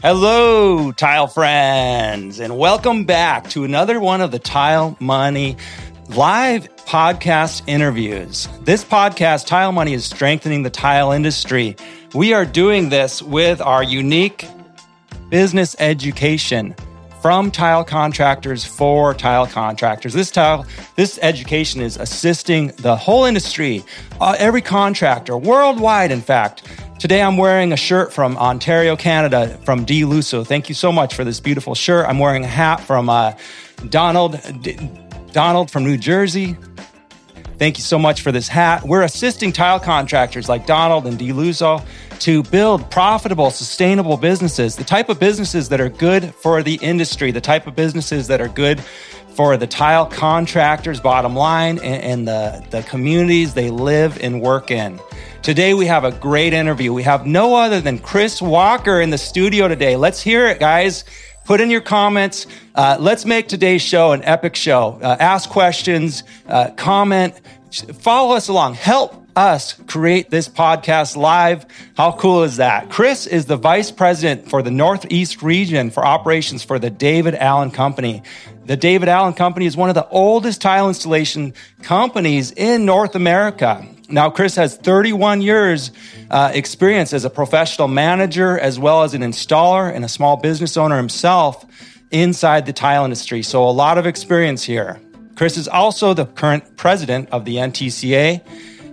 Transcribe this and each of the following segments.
Hello, tile friends, and welcome back to another one of the Tile Money live podcast interviews. This podcast, Tile Money, is strengthening the tile industry. We are doing this with our unique business education from tile contractors for tile contractors. This tile, this education is assisting the whole industry, uh, every contractor worldwide, in fact, Today I'm wearing a shirt from Ontario, Canada, from D. Lusso. Thank you so much for this beautiful shirt. I'm wearing a hat from uh, Donald, D- Donald from New Jersey. Thank you so much for this hat. We're assisting tile contractors like Donald and D. Lusso to build profitable, sustainable businesses, the type of businesses that are good for the industry, the type of businesses that are good for the tile contractors, bottom line, and, and the, the communities they live and work in. Today, we have a great interview. We have no other than Chris Walker in the studio today. Let's hear it, guys. Put in your comments. Uh, let's make today's show an epic show. Uh, ask questions, uh, comment, follow us along. Help us create this podcast live. How cool is that? Chris is the vice president for the Northeast region for operations for the David Allen Company. The David Allen Company is one of the oldest tile installation companies in North America. Now, Chris has 31 years uh, experience as a professional manager, as well as an installer and a small business owner himself inside the tile industry. So, a lot of experience here. Chris is also the current president of the NTCA.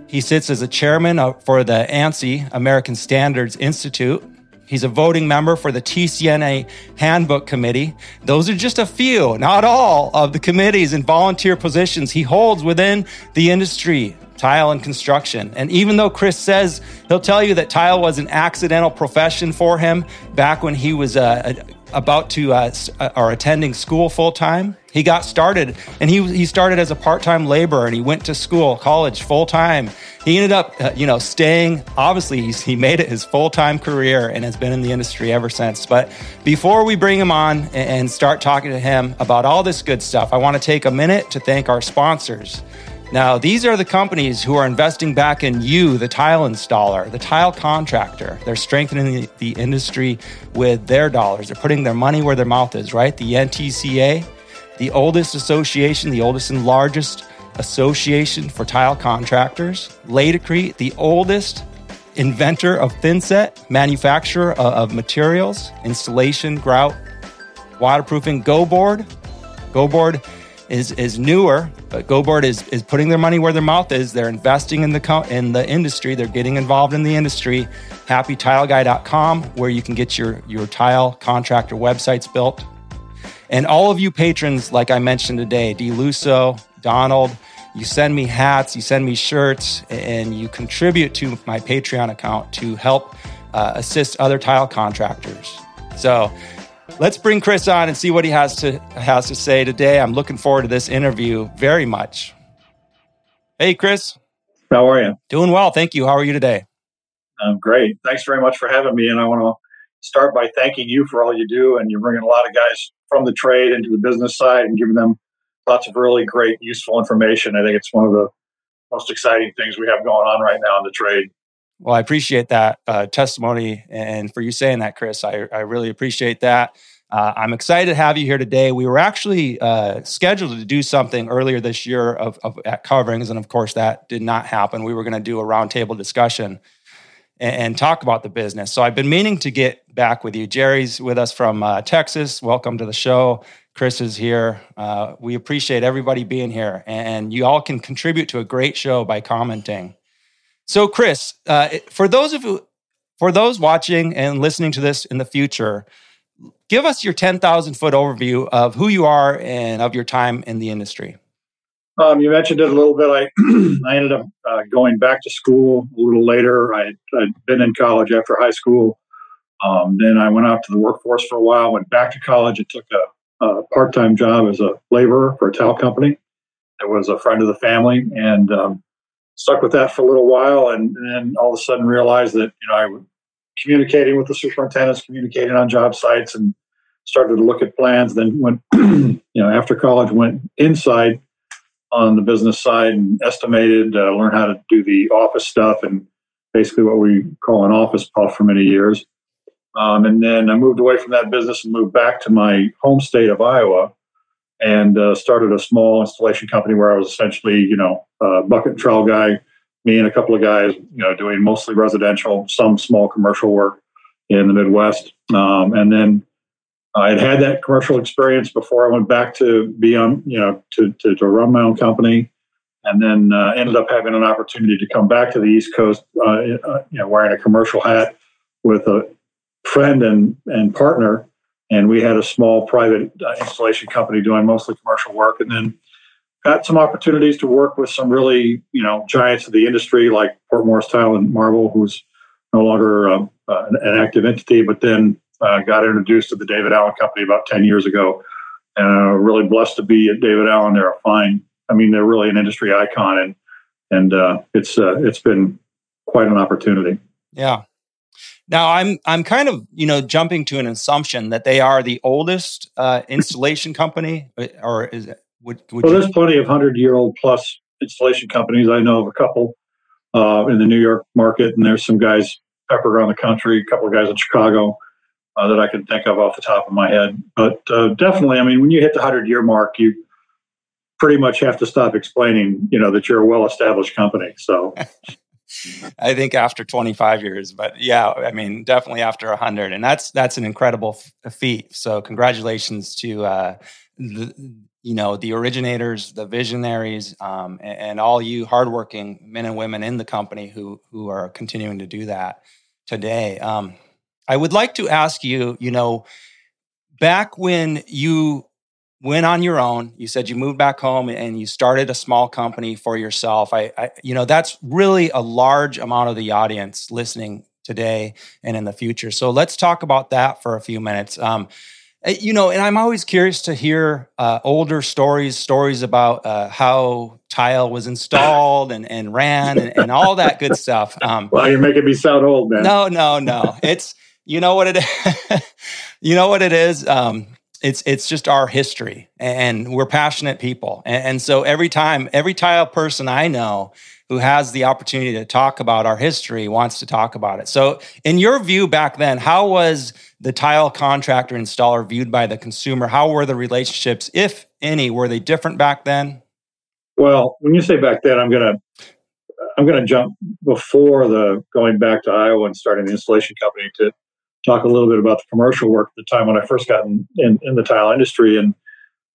He sits as a chairman for the ANSI, American Standards Institute. He's a voting member for the TCNA Handbook Committee. Those are just a few, not all, of the committees and volunteer positions he holds within the industry tile and construction. And even though Chris says he'll tell you that tile was an accidental profession for him back when he was uh, about to uh, uh, or attending school full time, he got started and he he started as a part time laborer and he went to school, college full time. He ended up, uh, you know, staying. Obviously, he made it his full time career and has been in the industry ever since. But before we bring him on and, start talking to him about all this good stuff, I want to take a minute to thank our sponsors. Now, these are the companies who are investing back in you, the tile installer, the tile contractor. They're strengthening the, the, industry with their dollars. They're putting their money where their mouth is, right? The NTCA, the oldest association, the oldest and largest association for tile contractors. Laticrete, the oldest inventor of thinset, manufacturer of, of materials, installation, grout, waterproofing. GoBoard, GoBoard is is newer, but GoBoard is is putting their money where their mouth is. They're investing in the co- in the industry. They're getting involved in the industry. HappyTileGuy.com, where you can get your your tile contractor websites built. And all of you patrons, like I mentioned today, DeLuso, Donald, you send me hats, you send me shirts, and you contribute to my Patreon account to help uh, assist other tile contractors. So Let's bring Chris on and see what he has to has to say today. I'm looking forward to this interview very much. Hey, Chris. How are you? Doing well, thank you. How are you today? I'm great. Thanks very much for having me. And I want to start by thanking you for all you do. And you're bringing a lot of guys from the trade into the business side and giving them lots of really great, useful information. I think it's one of the most exciting things we have going on right now in the trade. Well, I appreciate that uh, testimony and for you saying that, Chris. I, I really appreciate that. Uh, I'm excited to have you here today. We were actually uh, scheduled to do something earlier this year of, of, at coverings, and of course that did not happen. We were going to do a roundtable discussion and, and, talk about the business. So I've been meaning to get back with you. Jerry's with us from uh, Texas. Welcome to the show. Chris is here. Uh, we appreciate everybody being here, and you all can contribute to a great show by commenting. So, Chris, uh, for those of you, for those watching and listening to this in the future, give us your ten thousand foot overview of who you are and of your time in the industry. Um, you mentioned it a little bit. I I ended up uh, going back to school a little later. I, had been in college after high school. Um, then I went out to the workforce for a while. Went back to college and took a, a part time job as a laborer for a towel company. It was a friend of the family, and um, stuck with that for a little while, and then all of a sudden realized that you know I was communicating with the superintendents, communicating on job sites, and started to look at plans. Then went you know after college went inside on the business side and estimated, uh, learned how to do the office stuff, and basically what we call an office puff for many years. Um, and then I moved away from that business and moved back to my home state of Iowa and uh, started a small installation company where I was essentially, you know, a bucket and trowel guy, me and a couple of guys, you know, doing mostly residential, some small commercial work in the Midwest. Um, and then I had had that commercial experience before I went back to be on, you know, to, to, to run my own company. And then uh, ended up having an opportunity to come back to the East Coast, uh, uh you know, wearing a commercial hat with a friend and, and partner. And we had a small private uh, installation company doing mostly commercial work. And then got some opportunities to work with some really, you know, giants of the industry like Port Morris Tile and Marble, who's no longer um, uh, an active entity, but then uh, got introduced to the David Allen Company about 10 years ago. And uh, really blessed to be at David Allen. They're a fine, I mean, they're really an industry icon, and and uh, it's uh, it's been quite an opportunity. Yeah. Now I'm I'm kind of you know jumping to an assumption that they are the oldest uh, installation company, or is it? Would, would well, you- there's plenty of hundred year old plus installation companies. I know of a couple uh, in the New York market, and there's some guys peppered around the country. A couple of guys in Chicago uh, that I can think of off the top of my head. But uh, definitely, I mean, when you hit the hundred year mark, you pretty much have to stop explaining, you know, that you're a well established company. So. I think after 25 years, but yeah, I mean, definitely after 100, and that's that's an incredible f- feat. So, congratulations to uh, the you know the originators, the visionaries, um, and, and, all you hardworking men and women in the company who who are continuing to do that today. Um, I would like to ask you, you know, back when you went on your own, you said you moved back home and you started a small company for yourself. I, I you know, that's really a large amount of the audience listening today and in the future. So let's talk about that for a few minutes. Um, eh, you know, and I'm always curious to hear uh, older stories, stories about uh, how tile was installed and, and ran and, and all that good stuff. Um, well, you're making me sound old, man. No, no, no. It's you know what it you know what it is? Um, it's it's just our history and we're passionate people. And, and, so every time every tile person i know who has the opportunity to talk about our history wants to talk about it. So in your view back then how was the tile contractor installer viewed by the consumer? How were the relationships if any were they different back then? Well when you say back then i'm going to i'm to jump before the going back to iowa and starting the installation company to talk a little bit about the commercial work at the time when I first got in, in, in the tile industry. And,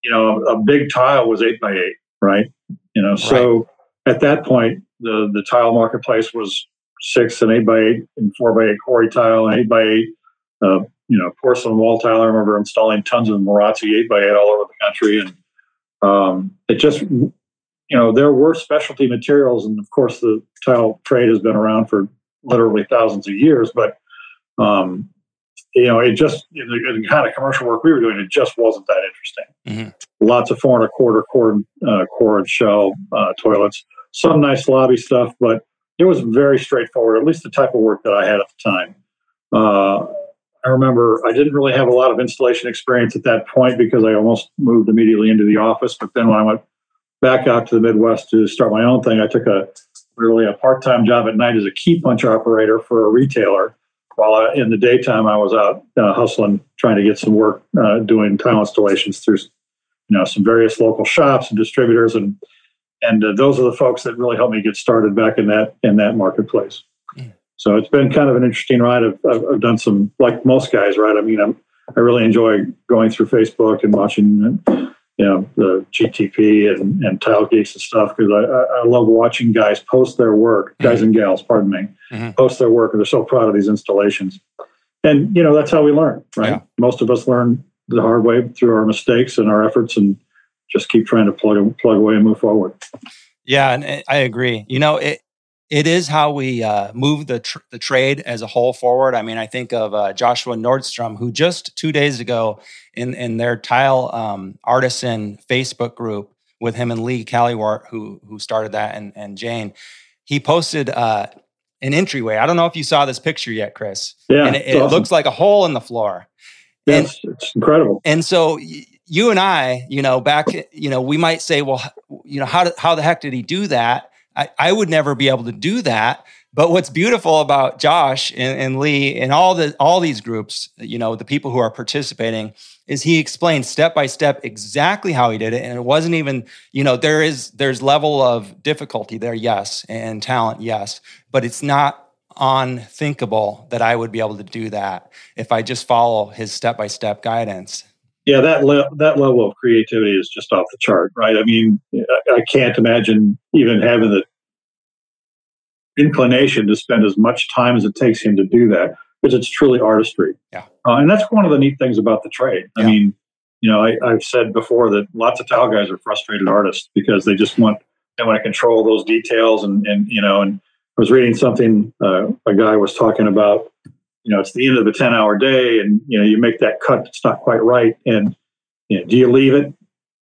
you know, a, a, big tile was eight by eight, right? You know, so right. at that point, the, the tile marketplace was six and eight by eight and four by eight quarry tile and eight by eight, uh, you know, porcelain wall tile. I remember installing tons of Marazzi eight by eight all over the country. And um, it just, you know, there were specialty materials. And of course, the tile trade has been around for literally thousands of years, but um, you know, it just the, the, kind of commercial work we were doing, it just wasn't that interesting. Mm-hmm. Lots of four and a quarter cord uh, cord shell uh, toilets, some nice lobby stuff, but it was very straightforward. At least the type of work that I had at the time. Uh, I remember I didn't really have a lot of installation experience at that point because I almost moved immediately into the office. But then when I went back out to the Midwest to start my own thing, I took a really a part time job at night as a key punch operator for a retailer while I, in the daytime I was out uh, hustling, trying to get some work uh, doing tile installations through you know some various local shops and distributors, and and uh, those are the folks that really helped me get started back in that in that marketplace. So it's been kind of an interesting ride. I've, I've, done some like most guys, right? I mean, I'm, I really enjoy going through Facebook and watching you know the GTP and, and Tile Geeks and stuff because I, I love watching guys post their work, guys mm-hmm. and gals, pardon me, mm-hmm. post their work, and they're so proud of these installations. And you know that's how we learn, right? Yeah. Most of us learn the hard way through our mistakes and our efforts, and just keep trying to plug plug away and move forward. Yeah, and I agree. You know, it it is how we uh, move the tr- the trade as a whole forward. I mean, I think of uh, Joshua Nordstrom, who just two days ago in in their tile um, artisan Facebook group with him and Lee Callywart, who who started that, and and Jane, he posted uh, an entryway. I don't know if you saw this picture yet, Chris. Yeah, and it, it awesome. looks like a hole in the floor. Yes, and, it's incredible. And so. you and I, you know, back, you know, we might say, well, you know, how, how the heck did he do that? I, I would never be able to do that. But what's beautiful about Josh and, and, Lee and all the all these groups, you know, the people who are participating, is he explained step by step exactly how he did it, and it wasn't even, you know, there is there's level of difficulty there, yes, and talent, yes, but it's not unthinkable that I would be able to do that if I just follow his step by step guidance. Yeah, that le- that level of creativity is just off the chart, right? I mean, I can't imagine even having the inclination to spend as much time as it takes him to do that because it's truly artistry. Yeah. Uh, and that's one of the neat things about the trade. I mean, you know, I, have said before that lots of towel guys are frustrated artists because they just want they want to control those details and and you know and I was reading something uh, a guy was talking about. You know, it's the end of the ten hour day, and you know you make that cut that's not quite right, and you know, do you leave it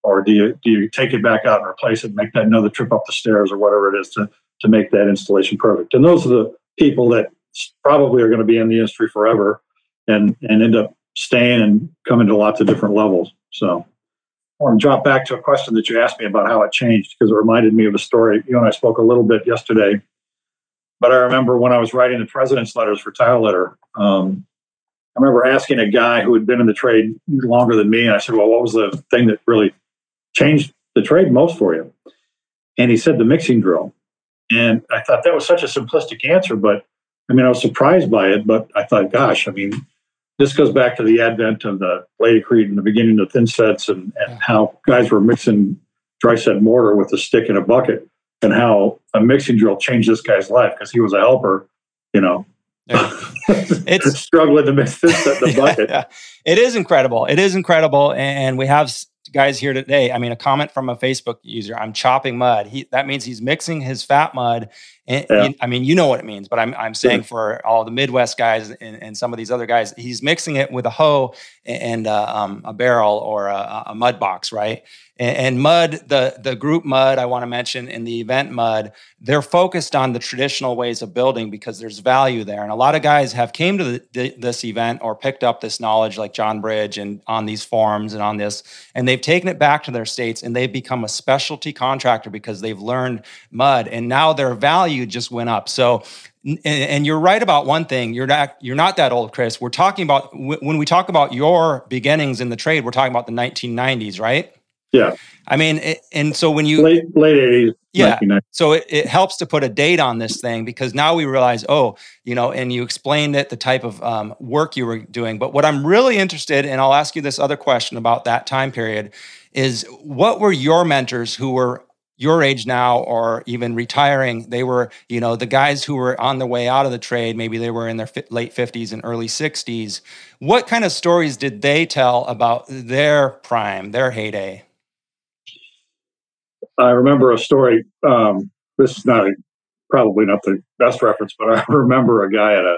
or do you do you take it back out and replace it, make that another trip up the stairs or whatever it is to to make that installation perfect. And those are the people that probably are going to be in the industry forever and, and end up staying and coming to lots of different levels. So I want to drop back to a question that you asked me about how it changed because it reminded me of a story. You and I spoke a little bit yesterday, but I remember when I was writing the president's letters for Tile Letter, um, I remember asking a guy who had been in the trade longer than me, and I said, Well, what was the thing that really changed the trade most for you? And he said, The mixing drill. And I thought that was such a simplistic answer, but I mean, I was surprised by it, but I thought, gosh, I mean, this goes back to the advent of the Laticrete and the beginning of thin sets and, and how guys were mixing dry set mortar with a stick in a bucket and how a mixing drill changed this guy's life because he was a helper, you know. it's struggling to mix this in the bucket. Yeah. It is incredible. It is incredible. And we have guys here today. I mean, a comment from a Facebook user: "I'm chopping mud." He that means he's mixing his fat mud. And, yeah. I mean, you know what it means, but I'm I'm saying for all the Midwest guys and, and, some of these other guys, he's mixing it with a hoe and uh, um, a barrel or a, a mud box, right? And, mud, the the group mud I want to mention in the event mud, they're focused on the traditional ways of building because there's value there. And a lot of guys have came to the, the, this event or picked up this knowledge, like John Bridge, and on these forums and on this, and they've taken it back to their states and they've become a specialty contractor because they've learned mud, and now their value just went up. So and, you're right about one thing. You're not you're not that old, Chris. We're talking about when we talk about your beginnings in the trade. We're talking about the 1990s, right? Yeah. I mean, it, and so when you late late eighties, yeah. So it, it helps to put a date on this thing because now we realize, oh, you know, and you explained it, the type of um, work you were doing. But what I'm really interested, in, and I'll ask you this other question about that time period, is what were your mentors who were your age now or even retiring they were you know the guys who were on their way out of the trade maybe they were in their late 50s and early 60s what kind of stories did they tell about their prime their heyday I remember a story. Um, this is not a, probably not the best reference, but I remember a guy at a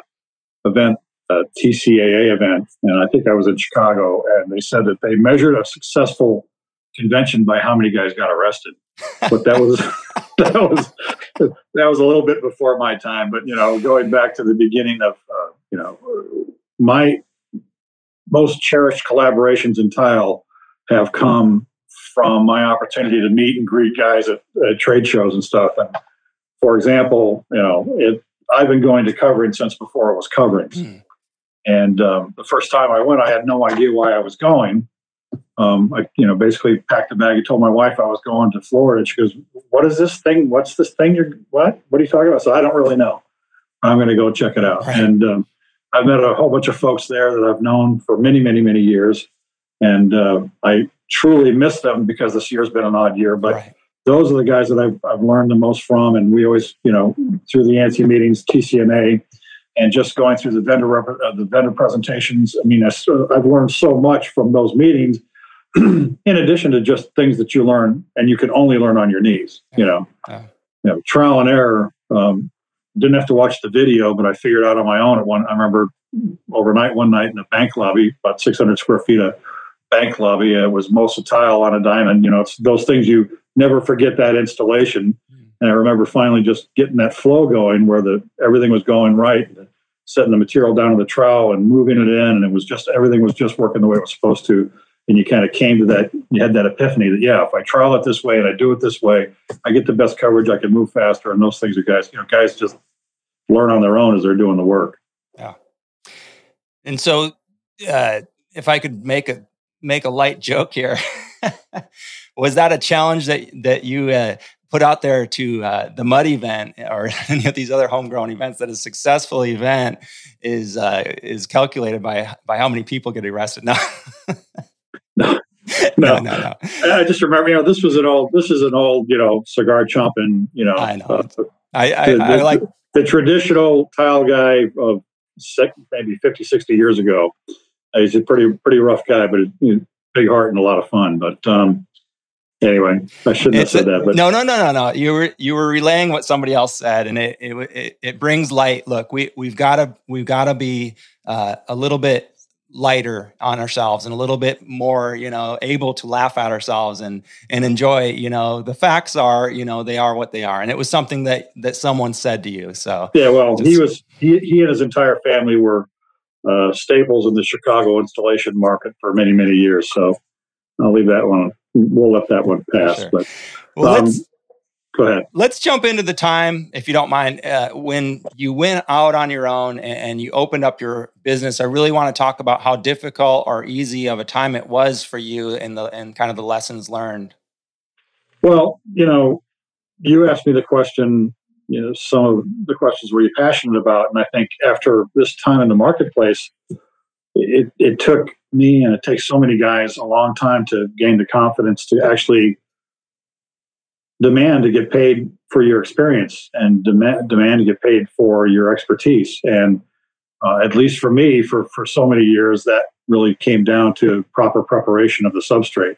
event, a TCAA event, and I think I was in Chicago, and they said that they measured a successful convention by how many guys got arrested. But that was that was that was a little bit before my time. But you know, going back to the beginning of uh, you know my most cherished collaborations in tile have come from my opportunity to meet and greet guys at, at trade shows and stuff. And for example, you know, it, I've been going to covering since before it was covering. Mm. And um, the first time I went, I had no idea why I was going. Um, I, you know, basically packed a bag and told my wife I was going to Florida. She goes, "What is this thing? What's this thing? You're what? What are you talking about?" So I don't really know. I'm going to go check it out. Right. And um, I've met a whole bunch of folks there that I've known for many, many, many years. And uh, I truly miss them because this year's been an odd year. But right. those are the guys that I've, I've learned the most from. And we always, you know, through the ANSI meetings, TCNA, and just going through the vendor uh, the vendor presentations. I mean, I've learned so much from those meetings. in addition to just things that you learn and you can only learn on your knees, you know, you know, trial and error. Um, didn't have to watch the video, but I figured out on my own at one. I remember overnight one night in a bank lobby, about 600 square feet of bank lobby. It was most tile on a diamond. You know, it's those things you never forget that installation. And I remember finally just getting that flow going where the everything was going right, setting the material down to the trowel and moving it in, and it was just everything was just working the way it was supposed to. And you kind of came to that, you had that epiphany that yeah, if I trowel it this way and I do it this way, I get the best coverage. I can move faster, and those things are guys. You know, guys just learn on their own as they're doing the work. Yeah. And so, uh, if I could make a make a light joke here, was that a challenge that that you uh, put out there to uh, the mud event or any of these other homegrown events that a successful event is uh, is calculated by by how many people get arrested? No. no. No, no, no. I just remember, you know, this was an old, this is an old, you know, cigar chomping, you know. I know. Uh, I, I, the, I, like the traditional tile guy of maybe 50, 60 years ago. He's a pretty, pretty rough guy, but you know, big heart and a lot of fun. But um, anyway, I shouldn't it's have said a, that. But no, no, no, no, no. You were you were relaying what somebody else said, and it it it, brings light. Look, we we've got to we've got to be uh, a little bit lighter on ourselves and a little bit more you know able to laugh at ourselves and and enjoy you know the facts are you know they are what they are and it was something that that someone said to you so yeah well just, he was he, he and his entire family were uh, staples in the chicago installation market for many many years so i'll leave that one we'll let that one pass sure. but well, um, let's go ahead. Let's jump into the time, if you don't mind, uh, when you went out on your own and, and, you opened up your business. I really want to talk about how difficult or easy of a time it was for you and the and kind of the lessons learned. Well, you know, you asked me the question. You know, some of the questions were you passionate about, and I think after this time in the marketplace, it, it took me and it takes so many guys a long time to gain the confidence to actually demand to get paid for your experience and demand, demand to get paid for your expertise. And uh, at least for me, for, for so many years, that really came down to proper preparation of the substrate.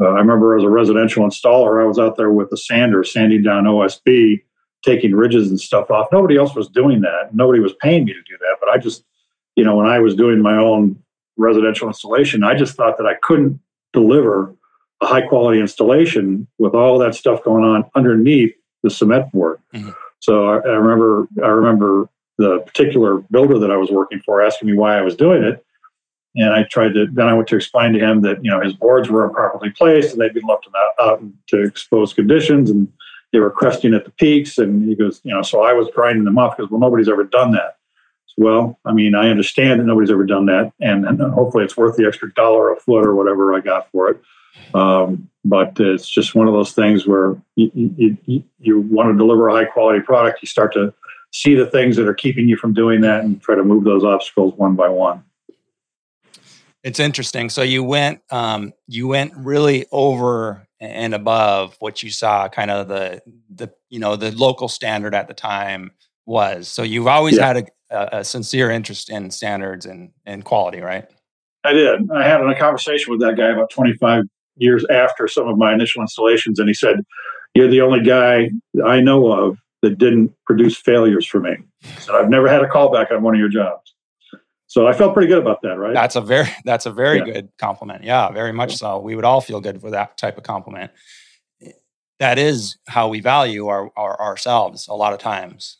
Uh, I remember as a residential installer, I was out there with a sander sanding down OSB, taking ridges and stuff off. Nobody else was doing that. Nobody was paying me to do that. But I just, you know, when I was doing my own residential installation, I just thought that I couldn't deliver a high quality installation with all that stuff going on underneath the cement board. Mm-hmm. So I, I, remember I remember the particular builder that I was working for asking me why I was doing it. And I tried to then I went to explain to him that you know his boards were improperly placed and they'd been left out, out to exposed conditions and they were cresting at the peaks. And he goes, you know, so I was grinding them off because well nobody's ever done that. So, well, I mean, I understand that nobody's ever done that, and, and hopefully it's worth the extra dollar a foot or whatever I got for it. Um, but it's just one of those things where you, you, you want to deliver a high quality product. You start to see the things that are keeping you from doing that and try to move those obstacles one by one. It's interesting. So you went, um, you went really over and above what you saw, kind of the the you know the local standard at the time was. So you've always yeah. had a, a, sincere interest in standards and and quality, right? I did. I had a conversation with that guy about 25 years after some of my initial installations, and he said, "You're the only guy I know of that didn't produce failures for me." So I've never had a callback on one of your jobs. So I felt pretty good about that, right? That's a very that's a very yeah. good compliment. Yeah, very much so. We would all feel good for that type of compliment. That is how we value our, our ourselves a lot of times.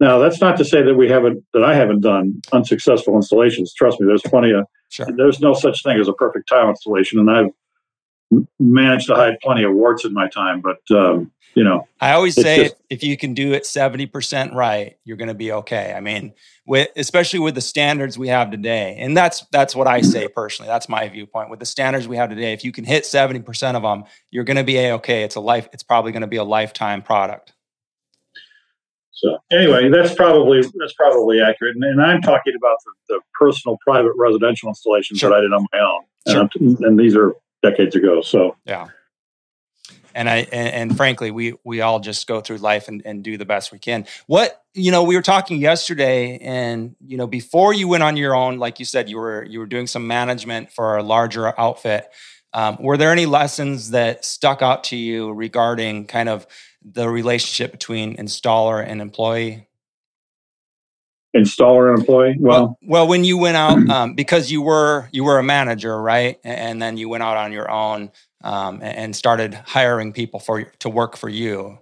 Now, that's not to say that we haven't that I haven't done unsuccessful installations. Trust me, there's plenty of sure. there's no such thing as a perfect tile installation, and I've managed to hide plenty of warts in my time, but um, you know, I always say just, if you can do it seventy percent right, you're going to be okay. I mean, with especially with the standards we have today, and that's that's what I mm-hmm. say personally. That's my viewpoint. With the standards we have today, if you can hit seventy percent of them, you're going to be a okay. It's a life. It's probably going to be a lifetime product. So anyway, that's probably that's probably accurate. And, and I'm talking about the, the, personal, private, residential installations sure. that I did on my own. Sure. And, and these are decades ago. So yeah. And I and, and, frankly, we we all just go through life and, and do the best we can. What you know, we were talking yesterday, and you know, before you went on your own, like you said, you were you were doing some management for a larger outfit. Um, were there any lessons that stuck out to you regarding kind of the relationship between installer and employee? installer and employee well, well, well when you went out um, because you were you were a manager right and then you went out on your own um, and started hiring people for to work for you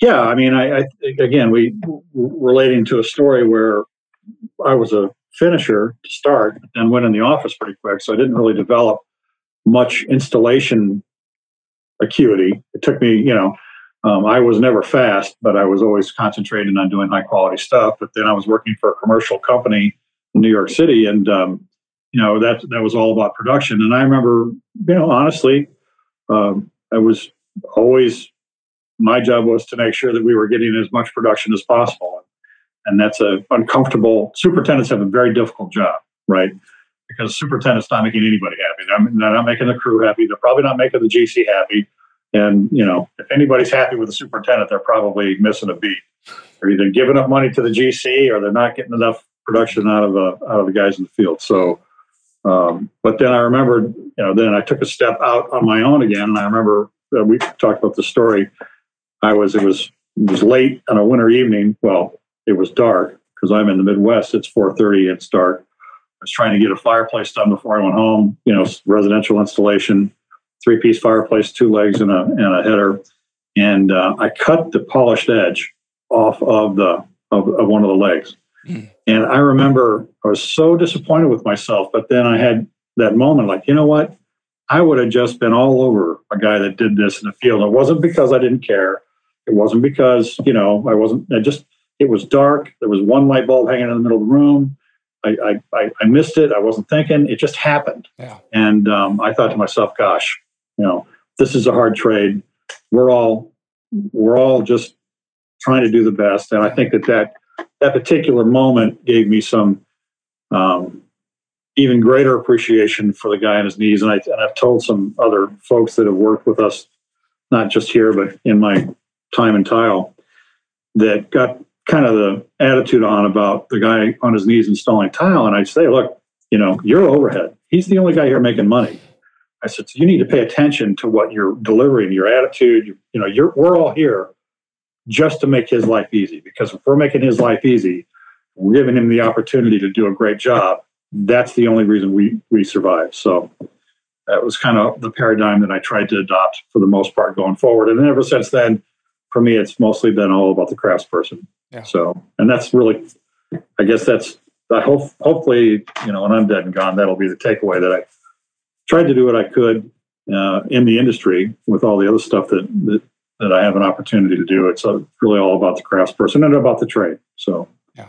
yeah i mean i, I again we relating to a story where i was a finisher to start and went in the office pretty quick so i didn't really develop much installation acuity it took me you know Um, I was never fast, but I was always concentrating on doing high quality stuff. But then I was working for a commercial company in New York City, and um, you know that that was all about production. And I remember, you know, honestly, um, I was always my job was to make sure that we were getting as much production as possible, and that's a uncomfortable. Superintendents have a very difficult job, right? Because superintendents not making anybody happy. They're not making the crew happy. They're probably not making the GC happy and you know, if anybody's happy with the superintendent, they're probably missing a beat. They're either giving up money to the GC or they're not getting enough production out of the out of the guys in the field. So, um, but then I remembered, you know, then I took a step out on my own again, and I remember uh, we talked about the story. I was it was it was late on a winter evening. Well, it was dark because I'm in the Midwest. It's 4:30. It's dark. I was trying to get a fireplace done before I went home. You know, residential installation three piece fireplace, two legs, and a, and a header. And uh, I cut the polished edge off of the of, of one of the legs. And I remember I was so disappointed with myself, but then I had that moment like, you know what? I would have just been all over a guy that did this in the field. It wasn't because I didn't care. It wasn't because, you know, I wasn't, I just, it was dark. There was one light bulb hanging in the middle of the room. I, I, I missed it. I wasn't thinking. It just happened. Yeah. And um, I thought to myself, gosh, you know, this is a hard trade. We're all we're all just trying to do the best, and I think that that that particular moment gave me some um, even greater appreciation for the guy on his knees. And, I, and I've told some other folks that have worked with us, not just here, but in my time in tile, that got kind of the attitude on about the guy on his knees installing tile. And I'd say, look, you know, you're overhead. He's the only guy here making money. I said, so you need to pay attention to what you're delivering, your attitude. You, you know, you're, we're all here just to make his life easy because if we're making his life easy, we're giving him the opportunity to do a great job. That's the only reason we, we survive. So that was kind of the paradigm that I tried to adopt for the most part going forward. And ever since then, for me, it's mostly been all about the craftsperson. Yeah. So, and that's really, I guess that's, I hope, hopefully, you know, when I'm dead and gone, that'll be the takeaway that I tried to do what I could uh, in the industry with all the other stuff that, that, that I have an opportunity to do. It's really all about the craftsperson and about the trade. So, yeah.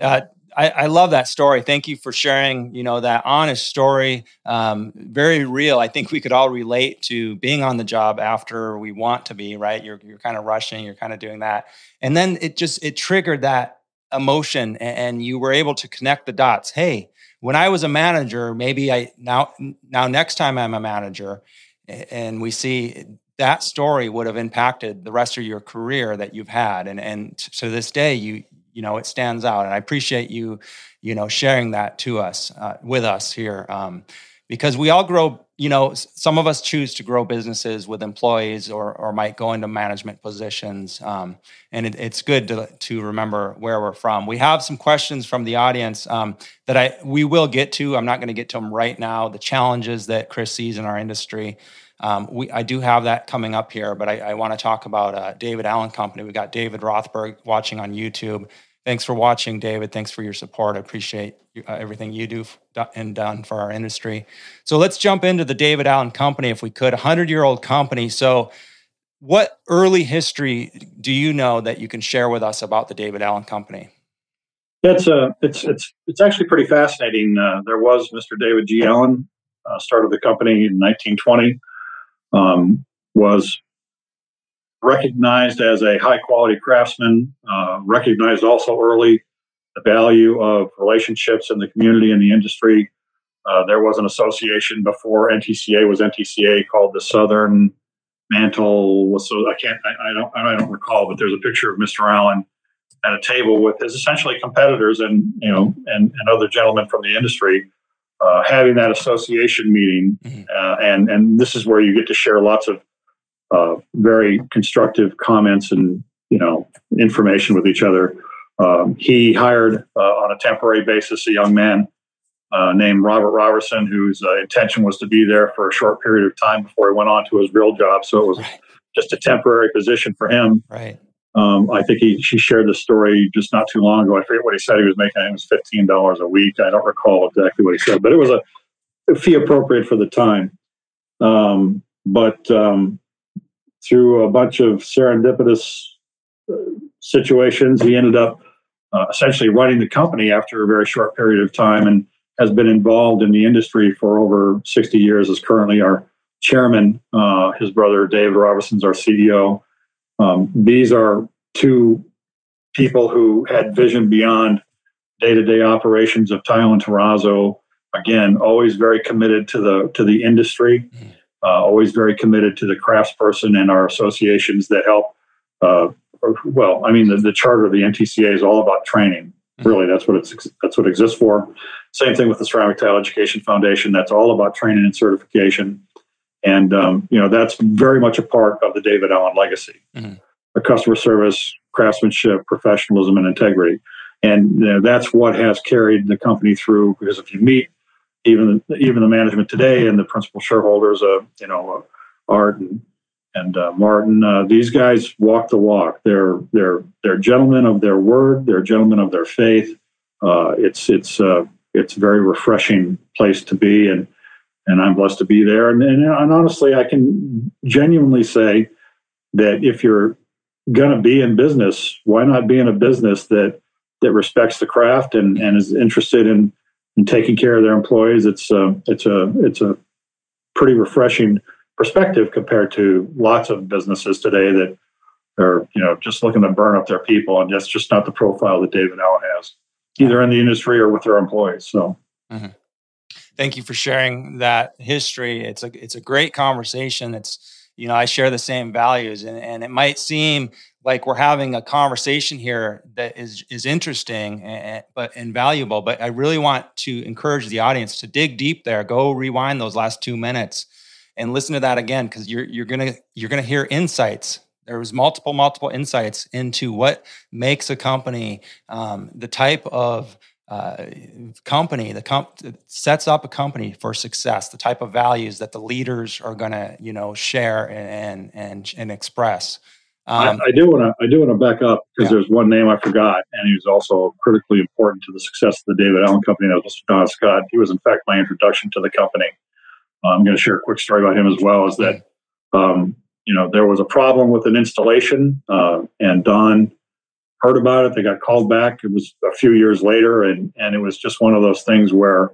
Uh, I, I, love that story. Thank you for sharing, you know, that honest story. Um, very real. I think we could all relate to being on the job after we want to be, right? You're, you're kind of rushing, you're kind of doing that. And then it just, it triggered that emotion and, and you were able to connect the dots. Hey, when I was a manager, maybe I now now next time I'm a manager and we see that story would have impacted the rest of your career that you've had. And and to this day you you know it stands out. And I appreciate you you know sharing that to us uh, with us here um, because we all grow you know some of us choose to grow businesses with employees or, or might go into management positions um, and it, it's good to, to remember where we're from. We have some questions from the audience um, that i we will get to. I'm not going to get to them right now. The challenges that chris sees in our industry um, we, I do have that coming up here, but I, I want to talk about uh, David Allen Company. We got David Rothberg watching on YouTube. Thanks for watching, David. Thanks for your support. I appreciate uh, everything you do and done for our industry. So let's jump into the David Allen Company, if we could. A hundred-year-old company. So, what early history do you know that you can share with us about the David Allen Company? It's uh, it's it's it's actually pretty fascinating. Uh, there was Mr. David G. Allen, uh, started the company in 1920. Um, was recognized as a high quality craftsman, uh, recognized also early the value of relationships in the community and the industry. Uh, there was an association before NTCA was NTCA called the Southern Mantle. So I can't, I, I, don't, I don't recall, but there's a picture of Mr. Allen at a table with his essentially competitors and you know and, and other gentlemen from the industry uh, having that association meeting, mm-hmm. uh, and and this is where you get to share lots of uh, very constructive comments and you know information with each other. Um, he hired uh, on a temporary basis a young man uh, named Robert Robertson, whose uh, intention was to be there for a short period of time before he went on to his real job. So it was right. just a temporary position for him. Right. Um, I think he she shared the story just not too long ago. I forget what he said he was making. It was fifteen dollars a week. I don't recall exactly what he said, but it was a, fee appropriate for the time. Um, but um, through a bunch of serendipitous uh, situations, he ended up uh, essentially running the company after a very short period of time and has been involved in the industry for over 60 years, is currently our chairman. Uh, his brother, Dave Robertson's our CEO. Um, these are two people who had vision beyond day to day operations of Tile and Terrazzo. Again, always very committed to the to the industry, mm. uh, always very committed to the craftsperson and our associations that help. Uh, well, I mean, the, the charter of the NTCA is all about training. Mm. Really, that's what it's that's what it exists for. Same thing with the Ceramic Tile Education Foundation. That's all about training and certification, and um, you know that's very much a part of the David Allen legacy. Mm-hmm. The customer service, craftsmanship, professionalism, and integrity. And you know, that's what has carried the company through. Because if you meet even even the management today and the principal shareholders, uh, you know, uh, Art and, and uh, Martin, uh, these guys walk the walk. They're they're they're gentlemen of their word. They're gentlemen of their faith. Uh, it's it's uh, it's a very refreshing place to be, and and I'm blessed to be there. And, and, and honestly, I can genuinely say that if you're going to be in business, why not be in a business that that respects the craft and, and is interested in, in taking care of their employees? It's a, uh, it's a it's a pretty refreshing perspective compared to lots of businesses today that are you know just looking to burn up their people, and that's just not the profile that David Allen has, either in the industry or with their employees. So. Mm-hmm. Thank you for sharing that history. It's a it's a great conversation. It's you know, I share the same values and, and it might seem like we're having a conversation here that is is interesting and, but invaluable. But I really want to encourage the audience to dig deep there. Go rewind those last two minutes and listen to that again because you're you're gonna you're gonna hear insights. There was multiple multiple insights into what makes a company um, the type of uh, company, the comp sets up a company for success, the type of values that the leaders are going to, you know, share and and and express. Um, I, I, do want to I do want to back up because yeah. there's one name I forgot, and he was also critically important to the success of the David Allen Company. That was Don Scott. He was in fact my introduction to the company. Uh, I'm going to share a quick story about him as well. Is that um, you know there was a problem with an installation, uh, and Don heard about it. They got called back. It was a few years later, and and it was just one of those things where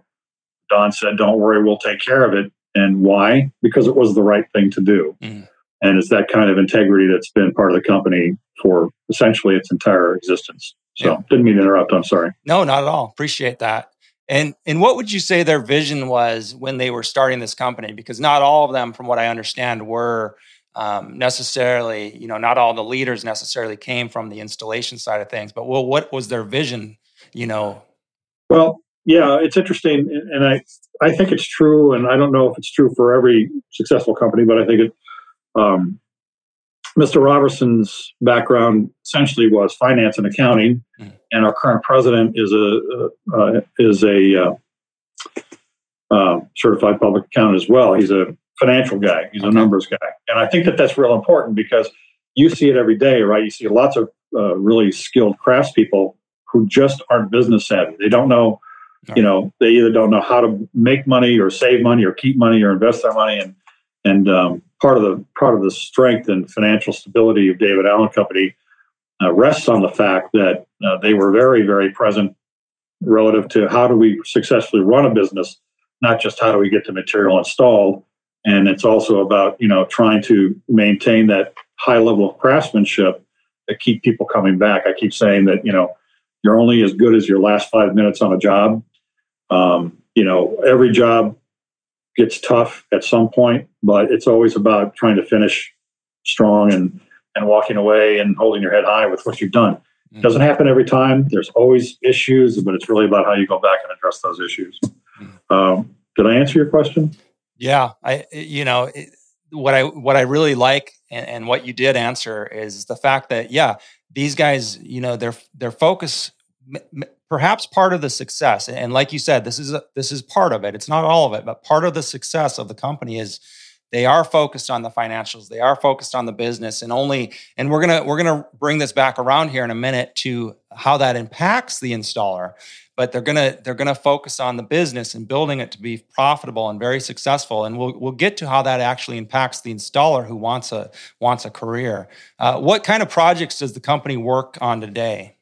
Don said, "Don't worry, we'll take care of it." And why? Because it was the right thing to do. Mm. And it's that kind of integrity that's been part of the company for essentially its entire existence. So, yeah. didn't mean to interrupt. I'm sorry. No, not at all. Appreciate that. And and what would you say their vision was when they were starting this company? Because not all of them, from what I understand, were um, necessarily, you know, not all the leaders necessarily came from the installation side of things, but well, what was their vision, you know? Well, yeah, it's interesting, and I I think it's true, and I don't know if it's true for every successful company, but I think it. Um, Mr. Robertson's background essentially was finance and accounting, mm. and our current president is a uh, is a uh, uh, certified public accountant as well. He's a financial guy. He's a numbers guy, and I think that that's real important because you see it every day, right? You see lots of uh, really skilled craftspeople who just aren't business savvy. They don't know, you know, they either don't know how to make money or save money or keep money or invest their money. And and um, part of the part of the strength and financial stability of David Allen Company uh, rests on the fact that uh, they were very very present relative to how do we successfully run a business, not just how do we get the material installed and it's also about you know trying to maintain that high level of craftsmanship that keep people coming back. I keep saying that you know you're only as good as your last five minutes on a job. Um, you know, every job gets tough at some point, but it's always about trying to finish strong and and walking away and holding your head high with what you've done. It doesn't happen every time. There's always issues, but it's really about how you go back and address those issues. Mm-hmm. Um, did I answer your question? Yeah, I you know it, what I what I really like and, and, what you did answer is the fact that yeah these guys you know their their focus perhaps part of the success and like you said this is a, this is part of it. It's not all of it but part of the success of the company is they are focused on the financials they are focused on the business and only and we're gonna we're gonna bring this back around here in a minute to how that impacts the installer but they're gonna they're gonna focus on the business and building it to be profitable and very successful and we'll we'll get to how that actually impacts the installer who wants a wants a career uh, what kind of projects does the company work on today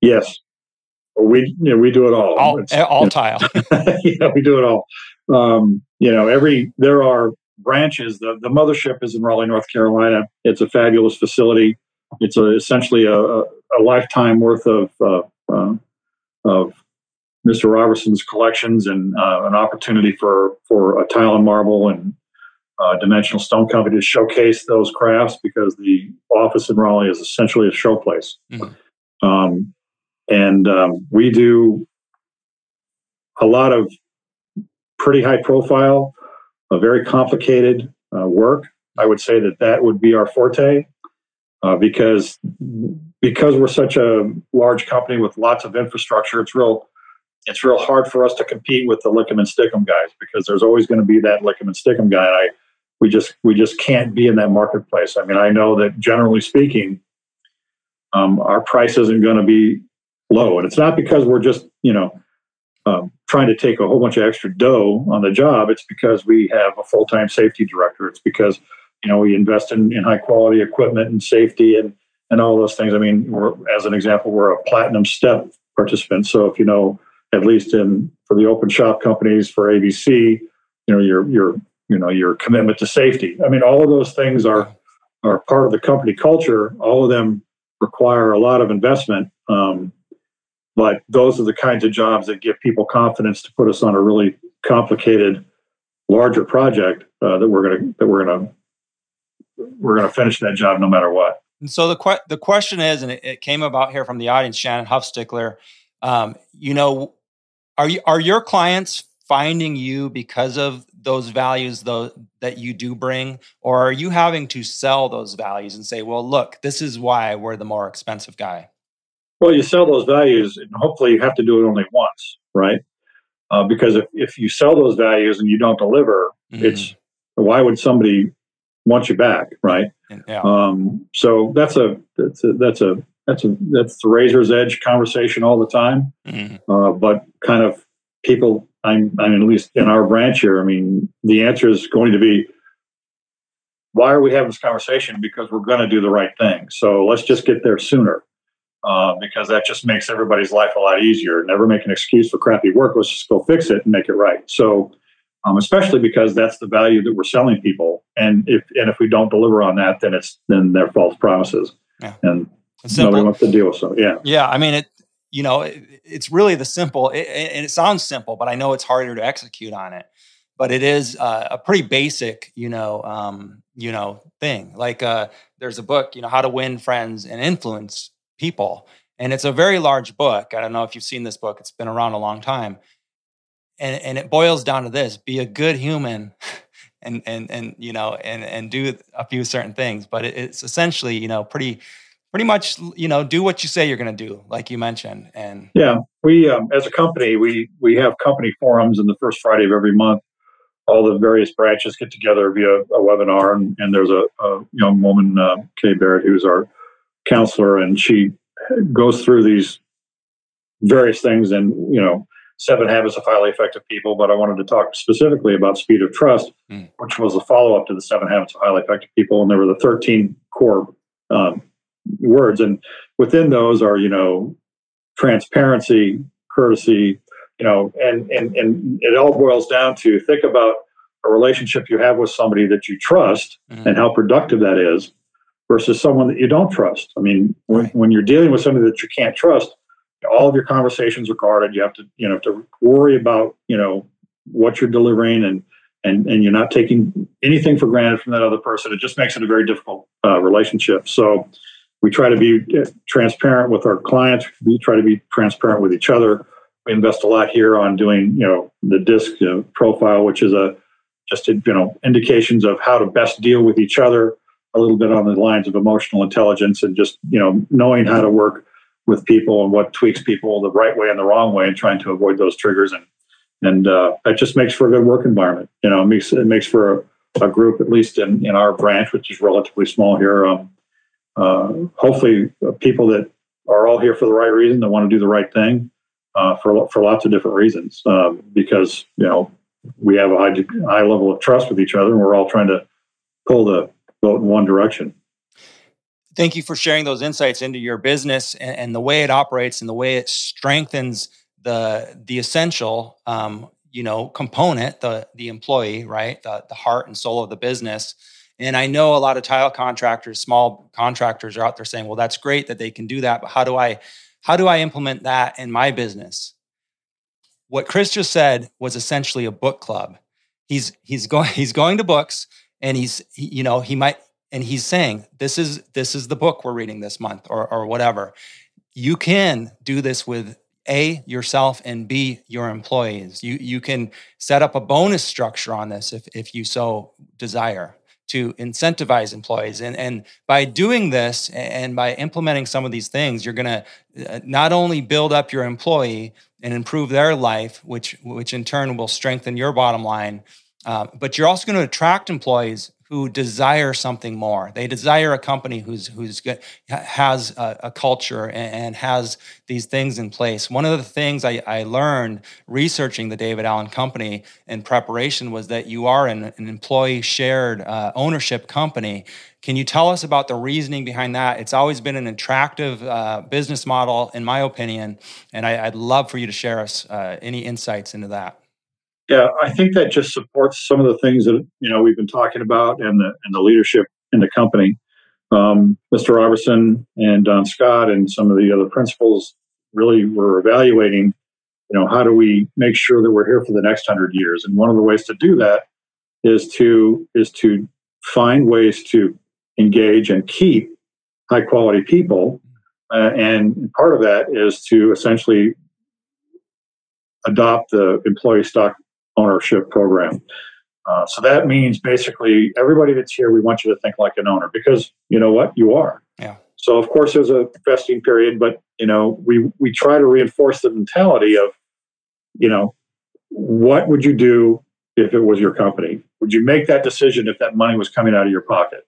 yes we you know, we do it all. All, it's, all tile. yeah, we do it all. Um, you know, every there are branches. The the mothership is in Raleigh, North Carolina. It's a fabulous facility. It's a, essentially a, a, lifetime worth of uh, uh, of Mr. Robertson's collections and uh, an opportunity for for a tile and marble and uh, dimensional stone company to showcase those crafts because the office in Raleigh is essentially a showplace. Mm-hmm. Um, and um, we do a lot of pretty high profile, uh, very complicated uh, work. I would say that that would be our forte uh, because because we're such a large company with lots of infrastructure. It's real it's real hard for us to compete with the Lickum and Stickum guys because there's always going to be that Lickum and Stickum guy. And I we just we just can't be in that marketplace. I mean, I know that generally speaking, um, our price isn't going to be low. And it's not because we're just, you know, um, trying to take a whole bunch of extra dough on the job. It's because we have a full time safety director. It's because, you know, we invest in, in high quality equipment and safety and, and all those things. I mean, as an example, we're a platinum step participant. So if you know, at least in for the open shop companies for ABC, you know, your your you know your commitment to safety. I mean, all of those things are are part of the company culture. All of them require a lot of investment. Um, but those are the kinds of jobs that give people confidence to put us on a really complicated, larger project uh, that we're gonna that we're gonna we're gonna finish that job no matter what. And so the que- the question is, and it, it, came about here from the audience, Shannon Huffstickler. Um, you know, are you are your clients finding you because of those values though that you do bring or are you having to sell those values and say well look this is why we're the more expensive guy well, you sell those values, and hopefully you have to do it only once, right? Uh, because if, if you sell those values and you don't deliver, mm-hmm. it's why would somebody want you back, right? Yeah. Um, so that's a that's a that's a that's a that's the razor's edge conversation all the time. Mm-hmm. Uh, but kind of people, I'm I mean, at least in our branch here, I mean, the answer is going to be why are we having this conversation? Because we're going to do the right thing. So let's just get there sooner uh, because that just makes everybody's life a lot easier. Never make an excuse for crappy work. Let's just go fix it and make it right. So, um, especially because that's the value that we're selling people, and if and if we don't deliver on that, then it's then they're false promises, yeah. and nobody wants to deal with so. Yeah, yeah. I mean, it. You know, it, it's really the simple, it, and it sounds simple, but I know it's harder to execute on it. But it is uh, a pretty basic, you know, um, you know, thing. Like uh, there's a book, you know, how to win friends and influence people. And it's a very large book. I don't know if you've seen this book, it's been around a long time. And, and it boils down to this be a good human and, and, and you know, and, and do a few certain things. But it's essentially, you know, pretty, pretty much, you know, do what you say you're going to do, like you mentioned. And yeah, we, um, as a company, we, we have company forums in the first Friday of every month all the various branches get together via a webinar, and, and there's a, a, young woman, uh, Kay Barrett, who's our counselor, and she goes through these various things and you know seven habits of highly effective people but i wanted to talk specifically about speed of trust mm. which was a follow-up to the seven habits of highly effective people and there were the 13 core um, words and within those are you know transparency courtesy you know and and and it all boils down to think about a relationship you have with somebody that you trust mm-hmm. and how productive that is versus someone that you don't trust. I mean, when, right. when you're dealing with somebody that you can't trust, all of your conversations are guarded. You have to, you know, to worry about, you know, what you're delivering and and and you're not taking anything for granted from that other person. It just makes it a very difficult uh, relationship. So we try to be uh, transparent with our clients. We try to be transparent with each other. We invest a lot here on doing, you know, the disc you know, profile, which is a just you know indications of how to best deal with each other a little bit on the lines of emotional intelligence and just you know knowing how to work with people and what tweaks people the right way and the wrong way and trying to avoid those triggers and and uh, that just makes for a good work environment. You know, it makes it makes for a, a group, at least in, in our branch, which is relatively small here. Um, uh, hopefully, people that are all here for the right reason, that want to do the right thing uh, for for lots of different reasons. Um, because you know we have a high high level of trust with each other, and we're all trying to pull the boat in one direction. Thank you for sharing those insights into your business and, and the way it operates and the way it strengthens the the essential um, you know component the the employee right? The, the heart and soul of the business. And i know a lot of tile contractors small contractors are out there saying well that's great that they can do that but how do i how do i implement that in my business? What chris just said was essentially a book club. He's he's going he's going to books and he's he, you know he might and he's saying this is this is the book we're reading this month or or whatever. You can do this with a yourself and b your employees. You you can set up a bonus structure on this if if you so desire to incentivize employees. And and by doing this and by implementing some of these things you're going to uh, not only build up your employee and improve their life which which in turn will strengthen your bottom line uh, but you're also going to attract employees who desire something more. They desire a company who's who's has a, a culture and, and, has these things in place. One of the things I, I, learned researching the David Allen Company in preparation was that you are an, an employee shared uh, ownership company. Can you tell us about the reasoning behind that? It's always been an attractive uh, business model, in my opinion, and I, would love for you to share us uh, any insights into that. Yeah, I think that just supports some of the things that you know we've been talking about and the and the leadership in the company. Um, Mr. Robertson and Don Scott and some of the other principals really were evaluating, you know, how do we make sure that we're here for the next hundred years? And one of the ways to do that is to is to find ways to engage and keep high quality people, uh, and part of that is to essentially adopt the employee stock ownership program. Uh, so that means basically everybody that's here, we want you to think like an owner because you know what you are. Yeah. So of course there's a vesting period, but you know we we try to reinforce the mentality of, you know, what would you do if it was your company? Would you make that decision if that money was coming out of your pocket?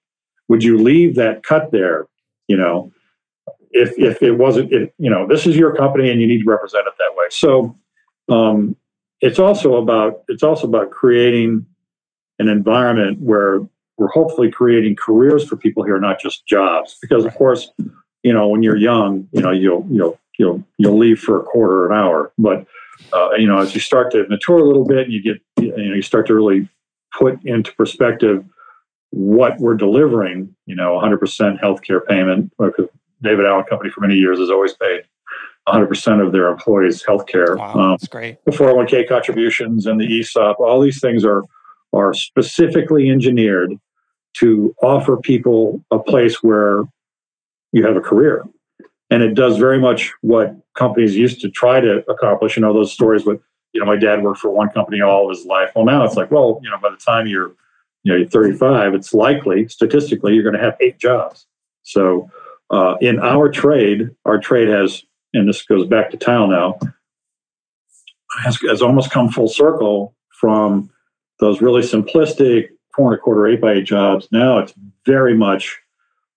Would you leave that cut there? You know, if if it wasn't, if, you know, this is your company and you need to represent it that way. So um, it's also about it's also about creating an environment where we're hopefully creating careers for people here, not just jobs. Because of course, you know, when you're young, you know, you'll you'll you'll you'll leave for a quarter of an hour. But uh, you know, as you start to mature a little bit, you get you know you start to really put into perspective what we're delivering. You know, 100% healthcare payment. David Allen Company for many years has always paid 100% of their employees' health care. Wow, um, that's great. The 401k contributions and the ESOP, all these things are, are specifically engineered to offer people a place where you have a career. And it does very much what companies used to try to accomplish. You know, those stories with, you know, my dad worked for one company all of his life. Well, now it's like, well, you know, by the time you're, you know, you're 35, it's likely, statistically, you're going to have eight jobs. So uh, in our trade, our trade has and this goes back to tile now, has, has almost come full circle from those really simplistic four and a quarter eight by eight jobs. Now it's very much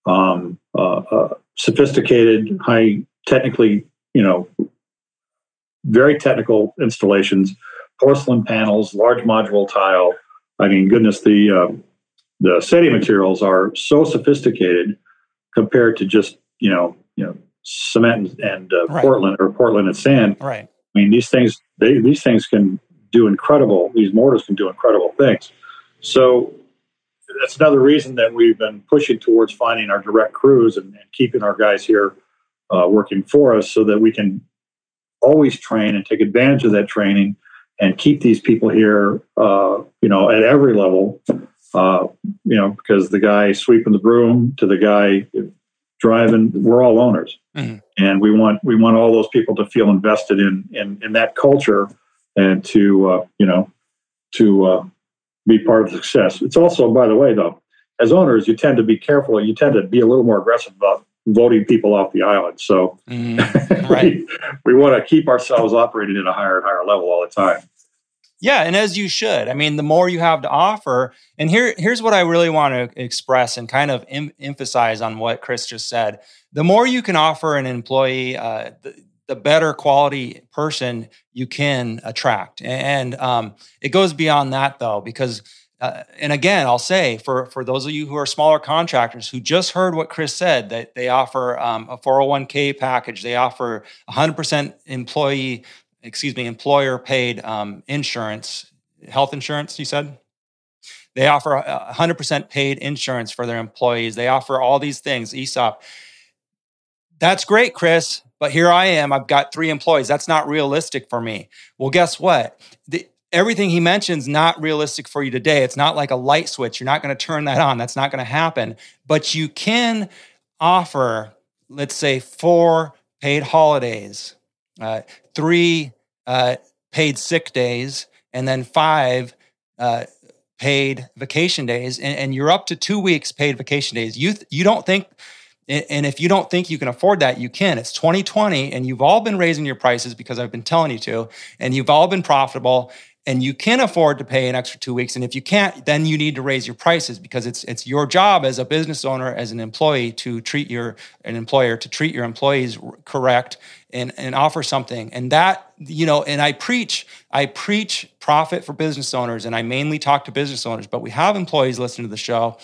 um, uh, uh, sophisticated, high technically, you know, very technical installations, porcelain panels, large module tile. I mean, goodness, the uh, the setting materials are so sophisticated compared to just you know you know cement and uh, right. Portland or Portland and sand. Right. I mean, these things they, these things can do incredible. These mortars can do incredible things. So that's another reason that we've been pushing towards finding our direct crews and, and keeping our guys here uh, working for us, so that we can always train and take advantage of that training and keep these people here. Uh, you know, at every level. Uh, you know, because the guy sweeping the broom to the guy driving, we're all owners, mm-hmm. and we want we want all those people to feel invested in in, in that culture and to uh, you know to uh, be part of the success. It's also, by the way, though, as owners, you tend to be careful. And you tend to be a little more aggressive about voting people off the island. So mm, right. we, we want to keep ourselves operating at a higher and higher level all the time. Yeah, and as you should. I mean, the more you have to offer, and here here's what I really want to express and kind of em- emphasize on what Chris just said. The more you can offer an employee, uh, the, the better quality person you can attract. And um, it goes beyond that though, because uh, and again, I'll say for for those of you who are smaller contractors who just heard what Chris said, that they offer um, a 401k package, they offer 100% employee, excuse me, employer paid um, insurance, health insurance. You said they offer 100% paid insurance for their employees. They offer all these things, ESOP. That's great, Chris. But here I am. I've got three employees. That's not realistic for me. Well, guess what? The, everything he mentions not realistic for you today. It's not like a light switch. You're not going to turn that on. That's not going to happen. But you can offer, let's say, four paid holidays, uh, three uh, paid sick days, and then five uh, paid vacation days, and, and, you're up to two weeks paid vacation days. You th- you don't think and if you don't think you can afford that, you can. It's 2020 and you've all been raising your prices because I've been telling you to, and you've all been profitable and you can afford to pay an extra two weeks. And if you can't, then you need to raise your prices because it's it's your job as a business owner, as an employee, to treat your an employer to treat your employees correct and and offer something. And that you know, and I preach I preach profit for business owners, and I mainly talk to business owners, but we have employees listening to the show,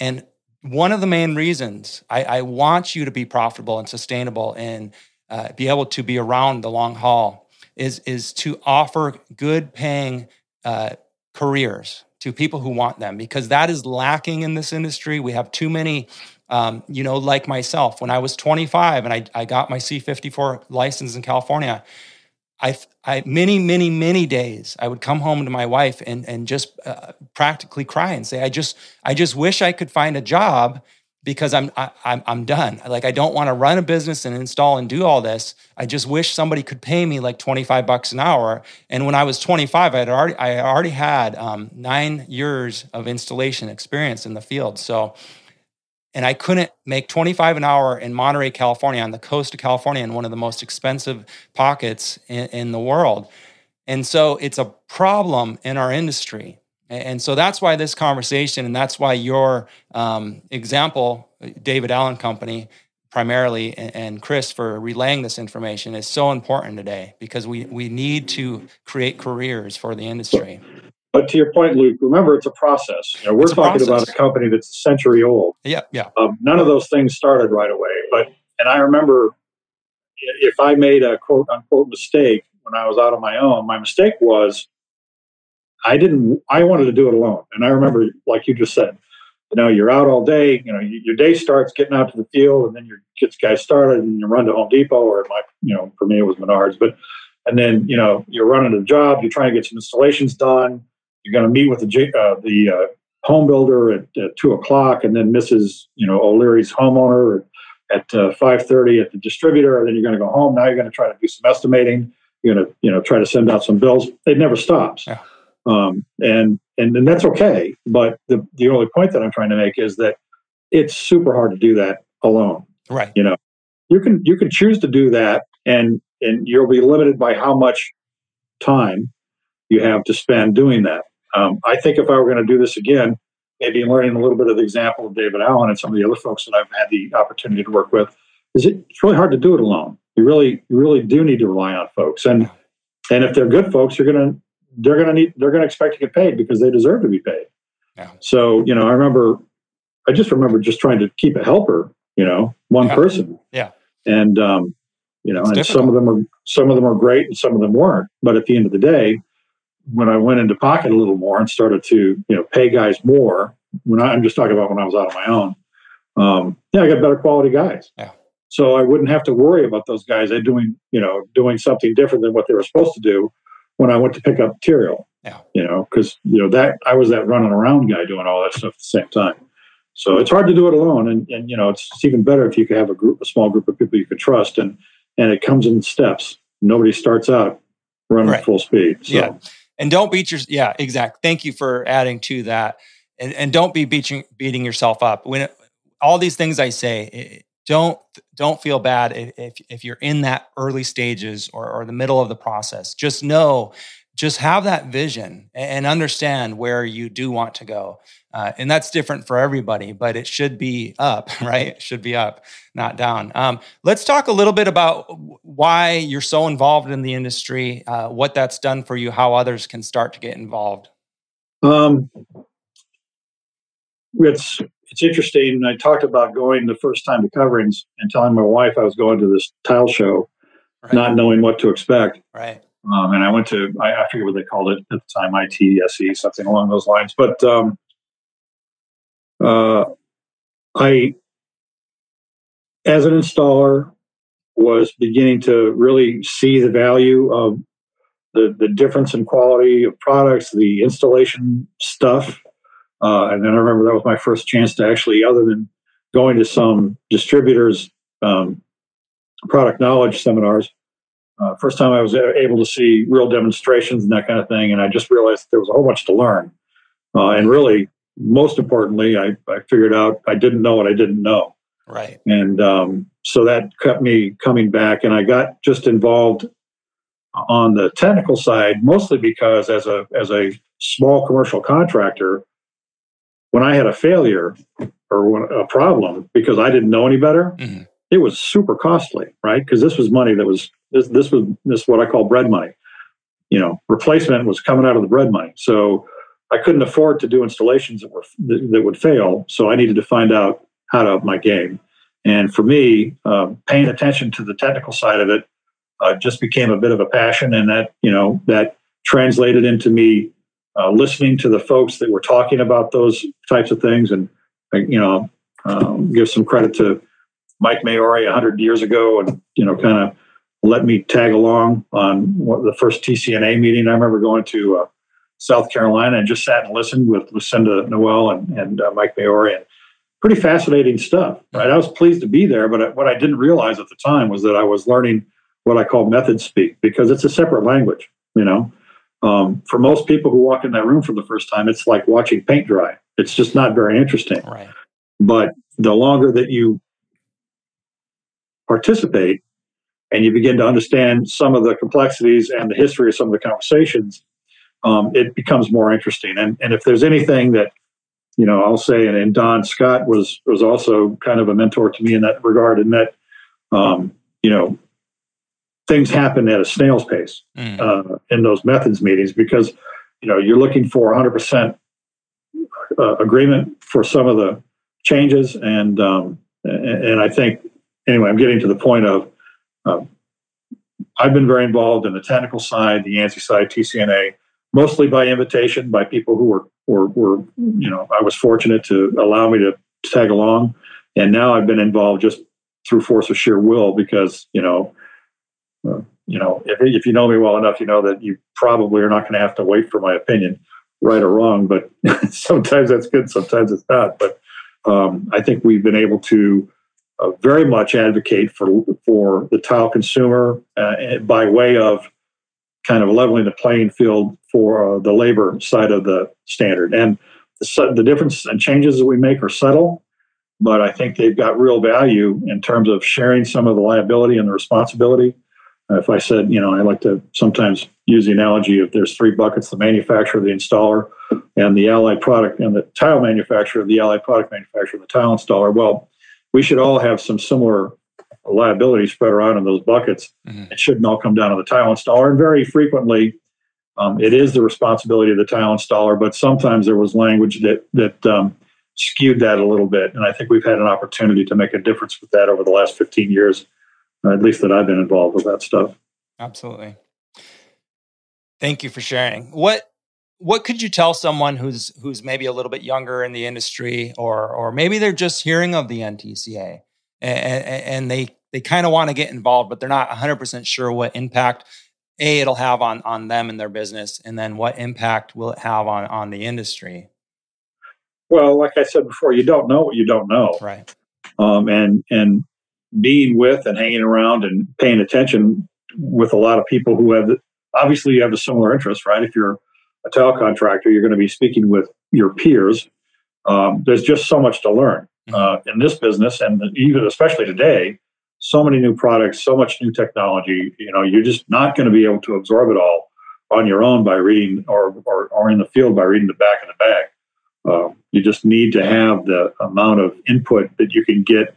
and one of the main reasons I, I want you to be profitable and sustainable and uh, be able to be around the long haul is is to offer good paying uh, careers to people who want them because that is lacking in this industry. We have too many, um, you know, like myself. When I was 25 and I, I got my C54 license in California, I, I many, many, many days I would come home to my wife and and just uh, practically cry and say, I just, I just wish I could find a job because I'm I, I'm I'm done. Like I don't want to run a business and install and do all this. I just wish somebody could pay me like 25 bucks an hour. And when I was 25, I had already I already had um, nine years of installation experience in the field. So, and I couldn't make 25 an hour in Monterey, California, on the coast of California, in one of the most expensive pockets in, in the world. And so it's a problem in our industry. And so that's why this conversation, and that's why your um, example, David Allen Company, primarily, and Chris for relaying this information is so important today because we, we need to create careers for the industry. But to your point, Luke, remember it's a process. You know, we're talking process. about a company that's a century old. Yeah, yeah. Um, none of those things started right away. But and I remember if I made a quote unquote mistake when I was out on my own, my mistake was I didn't. I wanted to do it alone, and I remember, like you just said, you know, you're out all day. You know, your day starts getting out to the field, and then you get guys started, and you run to Home Depot, or my, you know, for me it was Menards, but and then you know you're running a job. You're trying to get some installations done. You're going to meet with the uh, the uh, home builder at, at, two o'clock, and then Mrs. You know O'Leary's homeowner at uh, five thirty at the distributor, and then you're going to go home. Now you're going to try to do some estimating. You're going to you know try to send out some bills. It never stops. Yeah. Um, and, and and that's okay. But the the only point that I'm trying to make is that it's super hard to do that alone. Right. You know, you can you can choose to do that, and and you'll be limited by how much time you have to spend doing that. Um, I think if I were going to do this again, maybe learning a little bit of the example of David Allen and some of the other folks that I've had the opportunity to work with, is it, it's really hard to do it alone. You really you really do need to rely on folks, and and if they're good folks, you're going to they're going to need they're going to expect to get paid because they deserve to be paid. Yeah. So you know, I remember, I just remember just trying to keep a helper. You know, one yeah. person. Yeah. And um, you know, it's and difficult. some of them are some of them are great and some of them weren't. But at the end of the day, when I went into pocket a little more and started to you know pay guys more, when I, I'm just talking about when I was out on my own, um, yeah, I got better quality guys. Yeah. So I wouldn't have to worry about those guys doing you know doing something different than what they were supposed to do when I went to pick up material. Yeah. You know, because you know that I was that running around guy doing all that stuff at the same time. So it's hard to do it alone, and, and you know it's, it's even better if you could have a group, a small group of people you could trust, and and it comes in steps. Nobody starts out running right. full speed. So. Yeah, and don't beat your yeah exact. Thank you for adding to that, and and don't be beating beating yourself up when it, all these things I say don't don't feel bad if if you're in that early stages or, or the middle of the process. Just know just have that vision and understand where you do want to go. Uh, and that's different for everybody, but it should be up, right? It should be up, not down. Um, let's talk a little bit about why you're so involved in the industry, uh, what that's done for you, how others can start to get involved. Um, it's it's interesting. I talked about going the first time to coverings and telling my wife I was going to this tile show, right. not knowing what to expect. Right. Um, and I went to, I, I, forget what they called it at the time, ITSE, something along those lines. But um, uh, I, as an installer, was beginning to really see the value of the, the difference in quality of products, the installation stuff. Uh, and then I remember that was my first chance to actually, other than going to some distributors' um, product knowledge seminars, uh, first time I was able to see real demonstrations and that kind of thing, and I just realized there was a whole bunch to learn. Uh, and really, most importantly, I, I figured out I didn't know what I didn't know. Right. And um, so that kept me coming back, and I got just involved on the technical side, mostly because as a as a small commercial contractor, when I had a failure or a problem because I didn't know any better, mm-hmm. it was super costly, right? Because this was money that was this this was this is what I call bread money. You know, replacement was coming out of the bread money, so I couldn't afford to do installations that were that, that would fail. So I needed to find out how to up my game. And for me, uh, paying attention to the technical side of it uh, just became a bit of a passion, and that you know that translated into me uh, listening to the folks that were talking about those types of things, and you know, um, give some credit to Mike Maori hundred years ago, and you know, kind of let me tag along on the first TCNA meeting. I remember going to uh, South Carolina and just sat and listened with Lucinda Noel and, and uh, Mike Maori. And pretty fascinating stuff, right? I was pleased to be there, but what I didn't realize at the time was that I was learning what I call method speak because it's a separate language, you know. Um, for most people who walk in that room for the first time, it's like watching paint dry. It's just not very interesting. Right. But the longer that you participate, and you begin to understand some of the complexities and the history of some of the conversations, um, it becomes more interesting. And, and if there's anything that, you know, I'll say, and, and Don Scott was was also kind of a mentor to me in that regard, in that, um, you know, things happen at a snail's pace mm. uh, in those methods meetings because, you know, you're looking for 100% uh, agreement for some of the changes, and um, and I think anyway, I'm getting to the point of um, I've been very involved in the technical side, the ANSI side, TCNA, mostly by invitation by people who were, were, were, you know, I was fortunate to allow me to tag along. And now I've been involved just through force of sheer will because, you know, uh, you know, if, if you know me well enough, you know that you probably are not going to have to wait for my opinion, right or wrong. But sometimes that's good, sometimes it's not. But um, I think we've been able to uh, very much advocate for for the tile consumer uh, by way of kind of leveling the playing field for uh, the labor side of the standard. And the, the difference and changes that we make are subtle, but I think they've got real value in terms of sharing some of the liability and the responsibility. Uh, if I said, you know, I like to sometimes use the analogy of there's three buckets the manufacturer, the installer, and the allied product, and the tile manufacturer, the allied product manufacturer, the tile installer. Well, we should all have some similar liability spread around in those buckets. Mm-hmm. It shouldn't all come down to the tile installer. And very frequently, um, it is the responsibility of the tile installer. But sometimes there was language that that um, skewed that a little bit. And I think we've had an opportunity to make a difference with that over the last 15 years, at least that I've been involved with that stuff. Absolutely. Thank you for sharing. What what could you tell someone who's who's maybe a little bit younger in the industry or or maybe they're just hearing of the NTCA and, and they they kind of want to get involved but they're not 100% sure what impact a it'll have on on them and their business and then what impact will it have on on the industry well like i said before you don't know what you don't know right um, and and being with and hanging around and paying attention with a lot of people who have obviously you have a similar interest right if you're a tile contractor, you're going to be speaking with your peers. Um, there's just so much to learn mm-hmm. uh, in this business, and even especially today, so many new products, so much new technology. You know, you're just not going to be able to absorb it all on your own by reading or, or, or in the field by reading the back of the bag. Uh, you just need to have the amount of input that you can get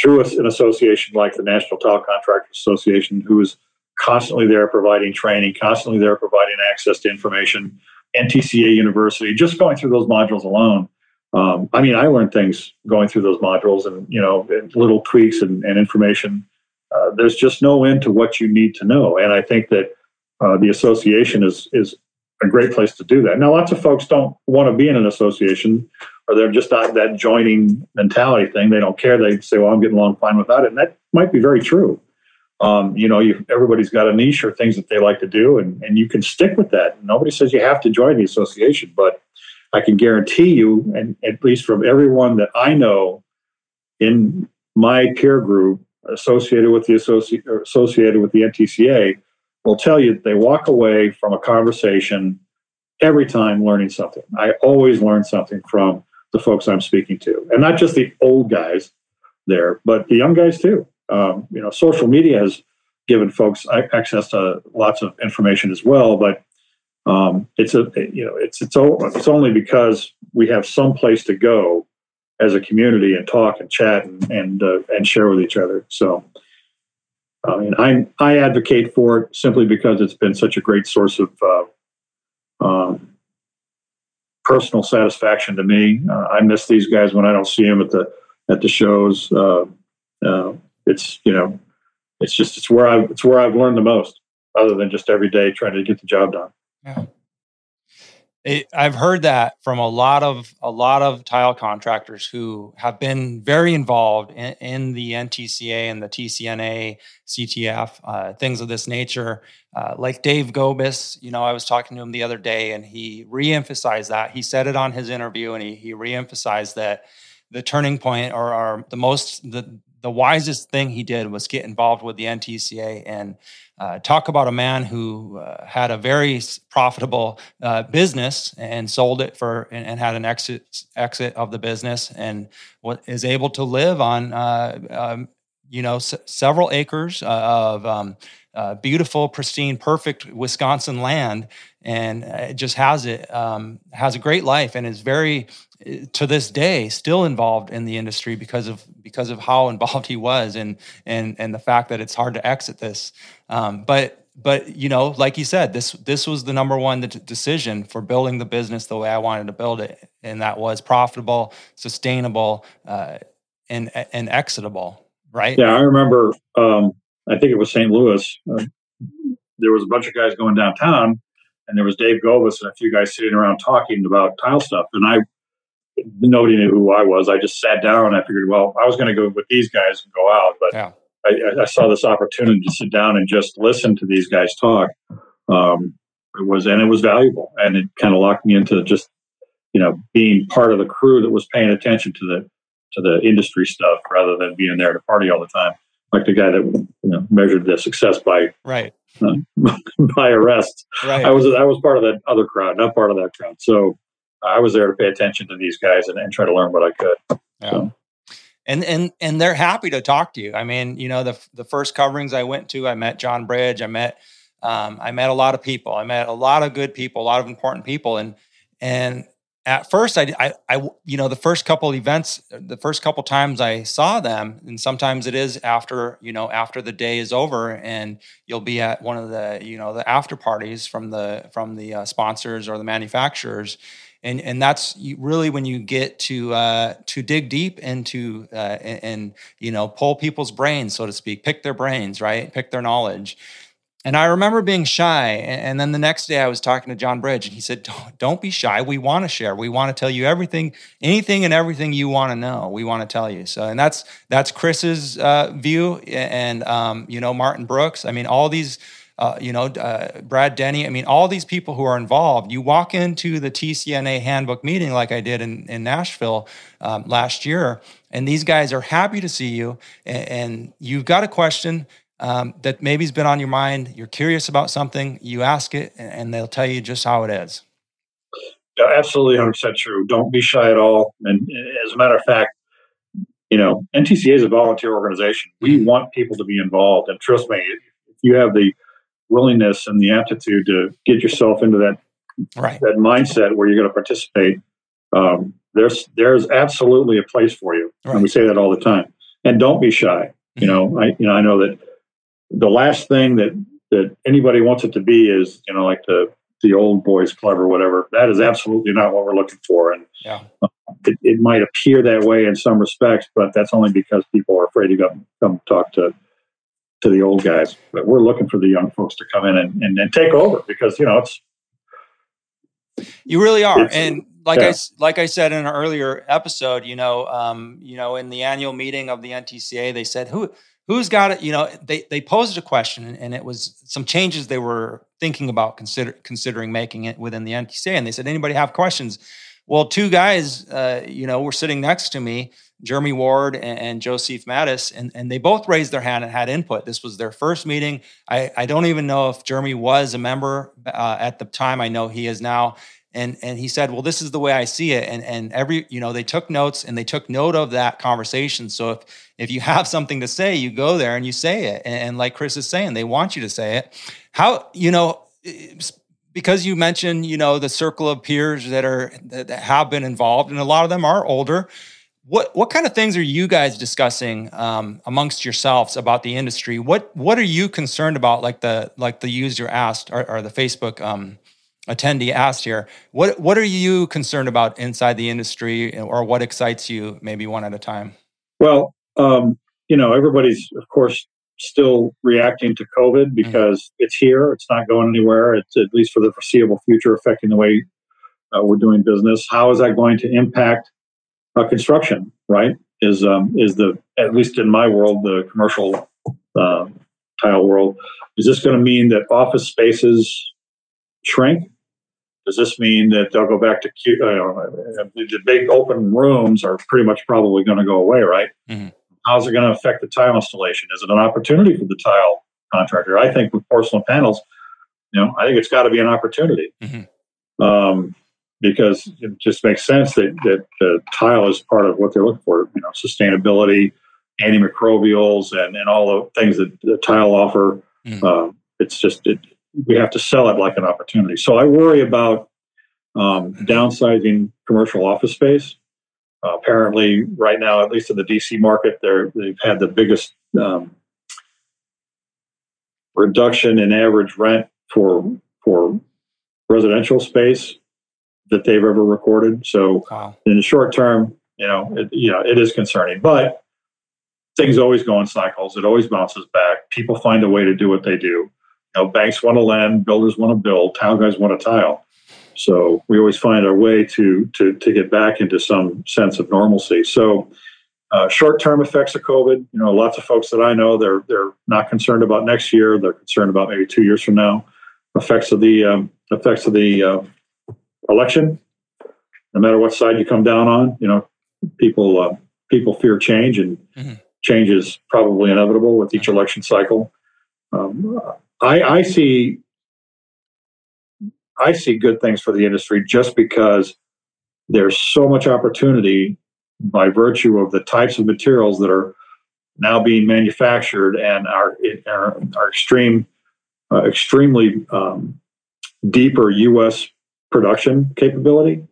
through an association like the National Tile Contractors Association, who is constantly there providing training, constantly there providing access to information. NTCA University, just going through those modules alone. Um, I mean, I learned things going through those modules, and you know, little tweaks and, and information. Uh, there's just no end to what you need to know, and I think that uh, the association is is a great place to do that. Now, lots of folks don't want to be in an association, or they're just not that joining mentality thing. They don't care. They say, "Well, I'm getting along fine without it," and that might be very true. Um, you know, you, everybody's got a niche or things that they like to do, and, and you can stick with that. Nobody says you have to join the association, but I can guarantee you, and at least from everyone that I know in my peer group associated with the associ- associated with the NTCA, will tell you that they walk away from a conversation every time learning something. I always learn something from the folks I'm speaking to, and not just the old guys there, but the young guys too. Um, you know, social media has given folks access to lots of information as well, but um, it's a you know it's it's it's only because we have some place to go as a community and talk and chat and and uh, and share with each other. So I mean, I I advocate for it simply because it's been such a great source of uh, um, personal satisfaction to me. Uh, I miss these guys when I don't see them at the at the shows. Uh, uh, it's you know, it's just it's where I it's where I've learned the most, other than just every day trying to get the job done. Yeah. It, I've heard that from a lot of a lot of tile contractors who have been very involved in, in the NTCA and the TCNA, CTF, uh, things of this nature. Uh, like Dave Gobis, you know, I was talking to him the other day, and he reemphasized that. He said it on his interview, and he he reemphasized that the turning point or, or the most the the wisest thing he did was get involved with the NTCA and uh, talk about a man who uh, had a very profitable uh, business and sold it for and, and, had an exit exit of the business and what is able to live on uh, um, you know s- several acres uh, of um, uh, beautiful, pristine, perfect Wisconsin land, and it just has it um, has a great life and is very to this day still involved in the industry because of because of how involved he was and and and the fact that it's hard to exit this. Um, but but you know like you said this this was the number one decision for building the business the way i wanted to build it and that was profitable sustainable uh, and and exitable right yeah i remember um, i think it was st louis uh, there was a bunch of guys going downtown and there was dave gobis and a few guys sitting around talking about tile stuff and i nobody knew who I was. I just sat down and I figured, well, I was going to go with these guys and go out, but yeah. I, I, saw this opportunity to sit down and just listen to these guys talk. Um, it was, and it was valuable, and it kind of locked me into just, you know, being part of the crew that was paying attention to the to the industry stuff rather than being there to party all the time, like the guy that you know measured the success by right uh, by arrests. Right. I was I was part of that other crowd, not part of that crowd. So I was there to pay attention to these guys and, and try to learn what I could. Yeah. So. And and and they're happy to talk to you. I mean, you know, the the first coverings I went to, I met John Bridge. I met um, I met a lot of people. I met a lot of good people, a lot of important people, and and at first I, I, I you know the first couple events the first couple times i saw them and sometimes it is after you know after the day is over and you'll be at one of the you know the after parties from the from the uh, sponsors or the manufacturers and and that's really when you get to uh, to dig deep into uh, and, and, you know pull people's brains, so to speak, pick their brains, right, pick their knowledge. And I remember being shy, and, then the next day I was talking to John Bridge, and he said, "Don't, be shy. We want to share. We want to tell you everything, anything, and everything you want to know. We want to tell you." So, and that's that's Chris's uh, view, and um, you know Martin Brooks. I mean, all these uh, you know, uh, Brad Denny. I mean, all these people who are involved. You walk into the TCNA handbook meeting like I did in, in Nashville um, last year, and these guys are happy to see you. And, and you've got a question um, that maybe's been on your mind. You're curious about something. You ask it, and they'll tell you just how it is. Yeah, absolutely, 100% true. Don't be shy at all. And as a matter of fact, you know, NTCA is a volunteer organization. We mm-hmm. want people to be involved. And trust me, if you have the willingness and the aptitude to get yourself into that right. that mindset where you're going to participate, um, there's there's absolutely a place for you, right. and we say that all the time. And don't be shy. Mm-hmm. You know, I you know I know that the last thing that that anybody wants it to be is you know like the the old boys club or whatever. That is absolutely not what we're looking for, and yeah. it, it might appear that way in some respects, but that's only because people are afraid to come come talk to to the old guys. But we're looking for the young folks to come in and, and, and take over because you know it's you really are, and like yeah. I like I said in an earlier episode, you know, um, you know, in the annual meeting of the NTCA, they said who who's got it. You know, they they posed a question, and it was some changes they were thinking about consider considering making it within the NTCA, and they said anybody have questions. Well, two guys, uh, you know, were sitting next to me, Jeremy Ward and, and Joseph Mattis, and, and they both raised their hand and had input. This was their first meeting. I, I don't even know if Jeremy was a member uh, at the time. I know he is now and and he said well this is the way i see it. And and every you know they took notes and they took note of that conversation. So if if you have something to say you go there and you say it. And, and like chris is saying they want you to say it. How you know because you mentioned you know the circle of peers that are that have been involved and a lot of them are older what what kind of things are you guys discussing um, amongst yourselves about the industry? What what are you concerned about? Like the like the user asked or, or the facebook um, attendee asked here, what what are you concerned about inside the industry, or what excites you? Maybe one at a time. Well, um, you know, everybody's of course still reacting to COVID mm-hmm. because mm-hmm. it's here. It's not going anywhere. It's at least for the foreseeable future affecting the way uh, we're doing business. How is that going to impact uh, construction? Right? Is um, is the at least in my world the commercial uh, tile world? Is this going to mean that office spaces shrink? Does this mean that they'll go back to uh, the big open rooms are pretty much probably going to go away, right? Mm-hmm. How's it going to affect the tile installation? Is it an opportunity for the tile contractor? I think with porcelain panels, you know, I think it's got to be an opportunity mm-hmm. um, because it just makes sense that that the tile is part of what they're looking for. You know, sustainability, antimicrobials, and and all the things that the tile offer. Mm-hmm. Um, it's just it, we have to sell it like an opportunity. So I worry about um, downsizing commercial office space. Uh, apparently, right now, at least in the DC market, they're, they've had the biggest um, reduction in average rent for for residential space that they've ever recorded. So, wow. in the short term, you know, it, you know, it is concerning. But things always go in cycles. It always bounces back. People find a way to do what they do know, banks want to lend, builders want to build, tile guys want to tile. So we always find our way to to to get back into some sense of normalcy. So uh, short-term effects of COVID, you know, lots of folks that I know they're they're not concerned about next year. They're concerned about maybe two years from now. Effects of the um, effects of the uh, election. No matter what side you come down on, you know, people uh, people fear change, and mm-hmm. change is probably inevitable with each election cycle. Um, I, I see I see good things for the industry just because there's so much opportunity by virtue of the types of materials that are now being manufactured and are are, are extreme uh, extremely um, deeper U.S. production capability.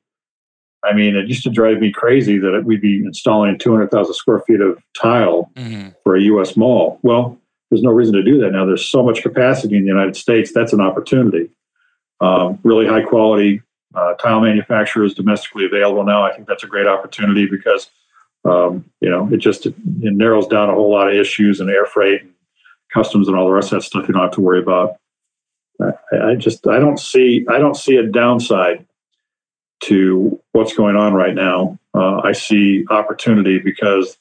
I mean, it used to drive me crazy that we'd be installing 200,000 square feet of tile mm-hmm. for a U.S. mall. Well, there's no reason to do that now. There's so much capacity in the United States. That's an opportunity. Um, really high quality uh, tile manufacturers domestically available now. I think that's a great opportunity because um, you know it just it, narrows down a whole lot of issues and air freight and customs and all the rest of that stuff. You don't have to worry about. I, I just I don't see I don't see a downside to what's going on right now. Uh, I see opportunity because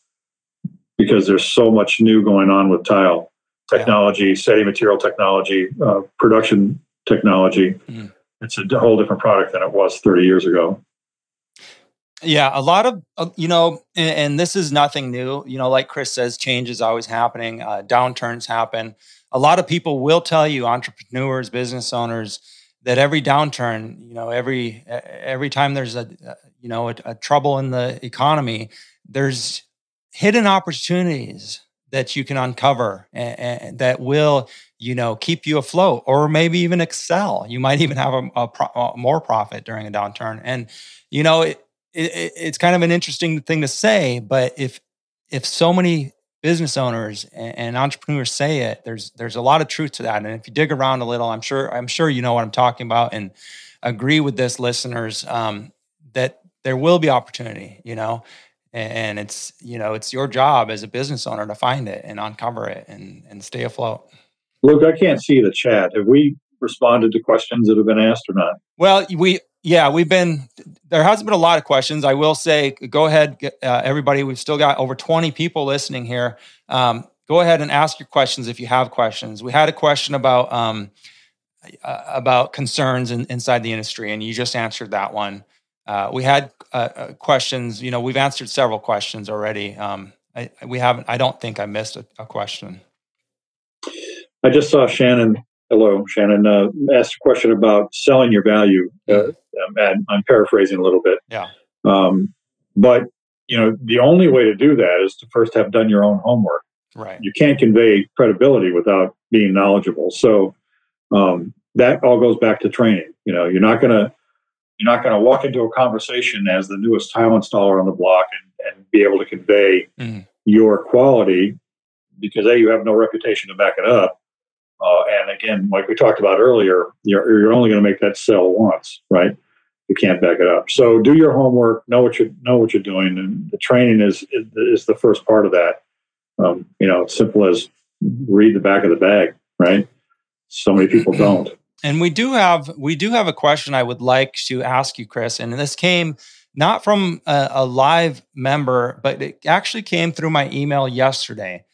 because there's so much new going on with tile technology, yeah. setting material technology, uh, production technology. Mm. It's a whole different product than it was 30 years ago. Yeah, a lot of, uh, you know, and, and, this is nothing new. You know, like Chris says, change is always happening, uh, downturns happen. A lot of people will tell you, entrepreneurs, business owners, that every downturn, you know, every every time there's a, you know, a, a trouble in the economy, there's hidden opportunities that you can uncover and, and that will you know keep you afloat or maybe even excel. You might even have a, a, pro, more profit during a downturn. And you know it, it, it's kind of an interesting thing to say but if if so many business owners and, and, entrepreneurs say it there's there's a lot of truth to that. And if you dig around a little i'm sure i'm sure you know what i'm talking about and agree with this listeners um, that there will be opportunity you know and it's you know it's your job as a business owner to find it and uncover it and and stay afloat Luke, I can't see the chat. Have we responded to questions that have been asked or not? Well, we yeah, we've been there hasn't been a lot of questions. I will say, go ahead, uh, everybody. We've still got over twenty people listening here. Um, go ahead and ask your questions if you have questions. We had a question about um, uh, about concerns in, inside the industry, and you just answered that one. Uh, we had uh, uh, questions. You know, we've answered several questions already. Um, I, we haven't. I don't think I missed a, a question. I just saw Shannon. Hello, Shannon. Uh, asked a question about selling your value. Uh, and I'm paraphrasing a little bit. Yeah. Um, but you know, the only way to do that is to first have done your own homework. Right. You can't convey credibility without being knowledgeable. So um, that all goes back to training. You know, you're not gonna you're not gonna walk into a conversation as the newest tile installer on the block and, and be able to convey mm. your quality because a you have no reputation to back it up, uh, and again, like we talked about earlier, you're, you're only going to make that sell once, right? You can't back it up. So do your homework, know what you know what you're doing, and the training is is the first part of that. Um, you know, it's simple as read the back of the bag, right? So many people don't. And we do have we do have a question I would like to ask you, Chris. And this came not from a, a live member, but it actually came through my email yesterday.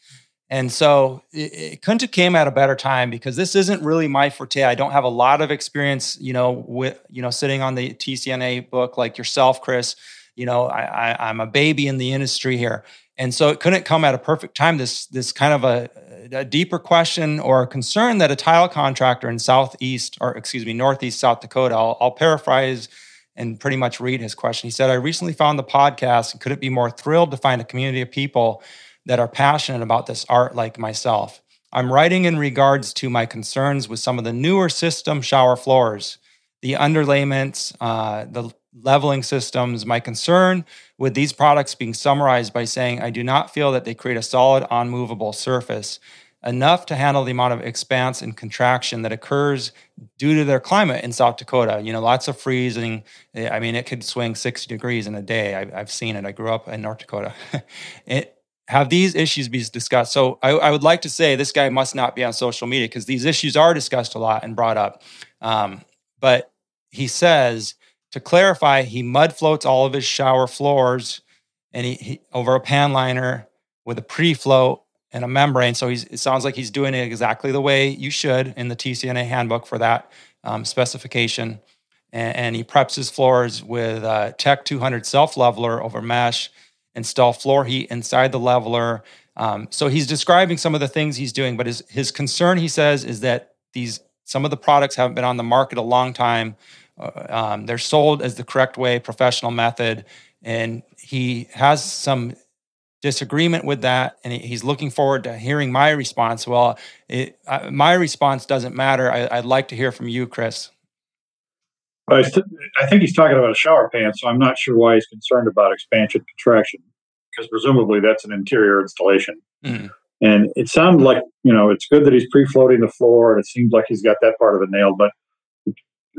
And so it, it, couldn't have came at a better time because this isn't really my forte. I don't have a lot of experience, you know, with you know sitting on the TCNA book like yourself, Chris. You know, I, I I'm a baby in the industry here, and so it couldn't come at a perfect time. This this kind of a, a deeper question or a concern that a tile contractor in southeast or excuse me northeast South Dakota. I'll, I'll paraphrase and pretty much read his question. He said, "I recently found the podcast and couldn't be more thrilled to find a community of people." that are passionate about this art like myself. I'm writing in regards to my concerns with some of the newer system shower floors, the underlayments, uh, the leveling systems. My concern with these products being summarized by saying I do not feel that they create a solid, unmovable surface enough to handle the amount of expanse and contraction that occurs due to their climate in South Dakota. You know, lots of freezing. I mean, it could swing 60 degrees in a day. I've, I've seen it. I grew up in North Dakota. it, have these issues be discussed? So I, I, would like to say this guy must not be on social media because these issues are discussed a lot and brought up. Um, but he says to clarify, he mud floats all of his shower floors and he, he over a pan liner with a pre-float and a membrane. So it sounds like he's doing it exactly the way you should in the TCNA handbook for that um, specification. And, and, he preps his floors with Tech 200 self leveler over mesh install floor heat inside the leveler. Um, so he's describing some of the things he's doing, but his his concern, he says, is that these some of the products haven't been on the market a long time. Um, they're sold as the correct way, professional method, and he has some disagreement with that, and he's looking forward to hearing my response. Well, it, uh, my response doesn't matter. I, I'd like to hear from you, Chris. I, th- I think he's talking about a shower pan, so I'm not sure why he's concerned about expansion contraction, because presumably that's an interior installation. Mm. And it sounds like you know it's good that he's pre-floating the floor, and it seems like he's got that part of it nailed, but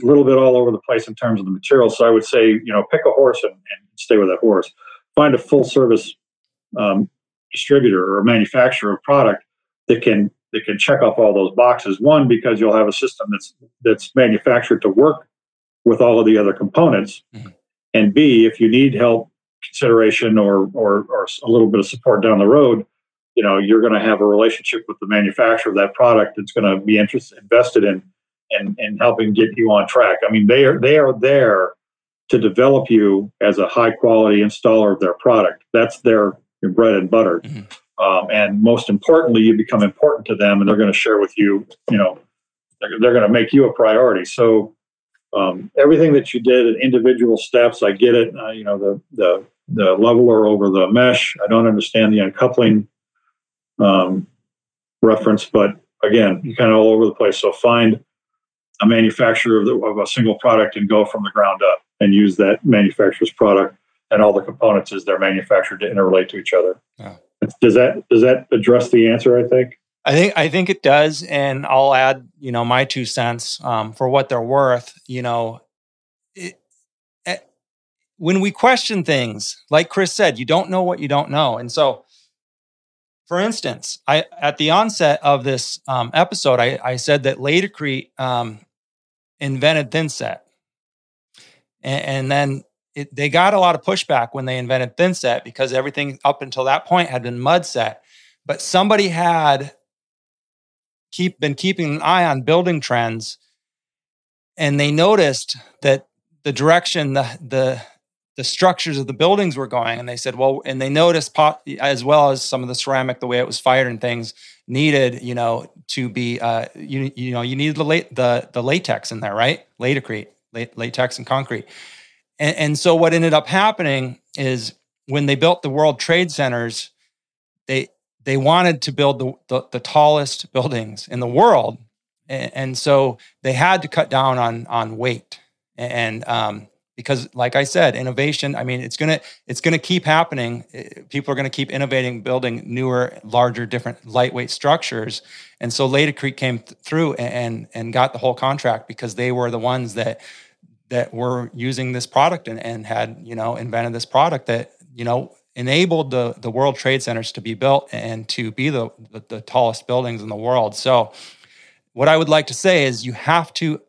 a little bit all over the place in terms of the material. So I would say you know pick a horse and, and stay with that horse. Find a full-service um, distributor or manufacturer of product that can that can check off all those boxes. One, because you'll have a system that's that's manufactured to work with all of the other components. Mm-hmm. And B, if you need help, consideration, or, or, or a little bit of support down the road, you know, you're going to have a relationship with the manufacturer of that product that's going to be interested, invested in, in, in helping get you on track. I mean, they are, they are there to develop you as a high quality installer of their product. That's their, bread and butter. Mm-hmm. Um, and most importantly, you become important to them and they're going to share with you, you know, they're, they're going to make you a priority. So um, everything that you did in individual steps, I get it. Uh, you know, the, the, the leveler over the mesh. I don't understand the uncoupling um, reference, but again, you kind of all over the place. So find a manufacturer of, the, of, a single product and go from the ground up and use that manufacturer's product and all the components as they're manufactured to interrelate to each other. Yeah. Does that does that address the answer? I think. I think I think it does, and I'll add, you know, my two cents um, for what they're worth. You know, it, it, eh, when we question things, like Chris said, you don't know what you don't know, and so for instance, I at the onset of this um, episode, I, I, said that Laticrete um, invented thinset, and, and then it, they got a lot of pushback when they invented thinset because everything up until that point had been mud set. But somebody had keep been keeping an eye on building trends, and they noticed that the direction the the the structures of the buildings were going. And they said, well, and they noticed pot, as well as some of the ceramic, the way it was fired and things needed, you know, to be, uh, you, you know, you needed the, late, the, the latex in there, right? Laticrete, latex and concrete. And, and so what ended up happening is when they built the World Trade Centers, they, they wanted to build the, the, the tallest buildings in the world. And, and, so they had to cut down on, on weight. And, um, because like i said innovation i mean it's going to it's going to keep happening. Eh, people are going to keep innovating building newer larger different lightweight structures. And so Laticrete came th- through and and got the whole contract because they were the ones that that were using this product and, and had you know invented this product that you know enabled the the world trade centers to be built and to be the, the, the tallest buildings in the world. So what i would like to say is you have to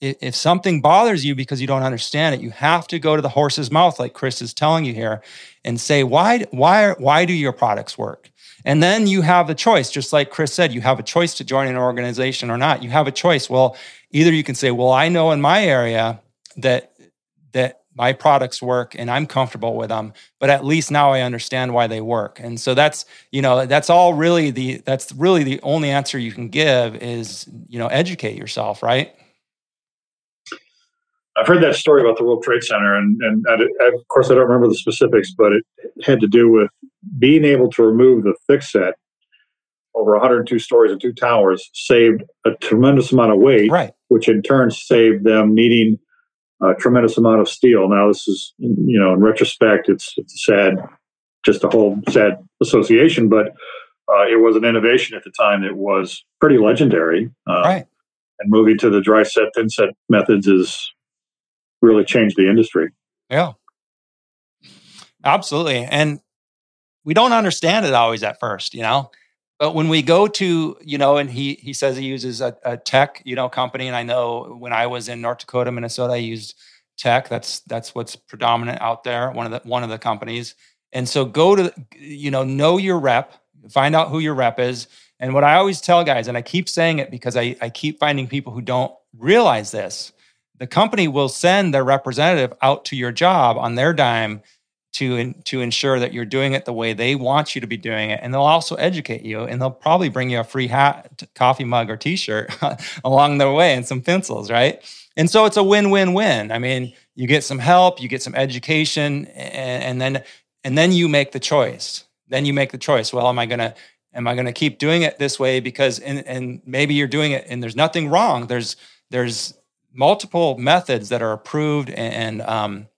if something bothers you because you don't understand it, you have to go to the horse's mouth, like Chris is telling you here, and say, why, why, why do your products work? And then you have a choice, just like Chris said, you have a choice to join an organization or not. You have a choice. Well, either you can say, well, I know in my area that that my products work and I'm comfortable with them, but at least now I understand why they work. And so that's, you know, that's all really the that's really the only answer you can give is, you know, educate yourself, right? I've heard that story about the World Trade Center, and and I, of course I don't remember the specifics, but it had to do with being able to remove the thick set over 102 stories and two towers saved a tremendous amount of weight, right. which in turn saved them needing a tremendous amount of steel. Now this is you know in retrospect it's it's sad, just a whole sad association, but uh, it was an innovation at the time that was pretty legendary. Uh, right. And moving to the dry set thin set methods is really changed the industry. Yeah. Absolutely. And we don't understand it always at first, you know. But when we go to, you know, and he he says he uses a, a tech, you know, company. And I know when I was in North Dakota, Minnesota, I used tech. That's that's what's predominant out there, one of the one of the companies. And so go to, you know, know your rep, find out who your rep is. And what I always tell guys, and I keep saying it because I, I keep finding people who don't realize this, the company will send their representative out to your job on their dime to to ensure that you're doing it the way they want you to be doing it. And they'll also educate you and they'll probably bring you a free hat coffee mug or t-shirt along the way and some pencils right? And so it's a win-win-win. I mean you get some help you get some education and, and then and then you make the choice. Then you make the choice. Well am i going to am i going to keep doing it this way because and, and maybe you're doing it and there's nothing wrong. There's there's multiple methods that are approved and um,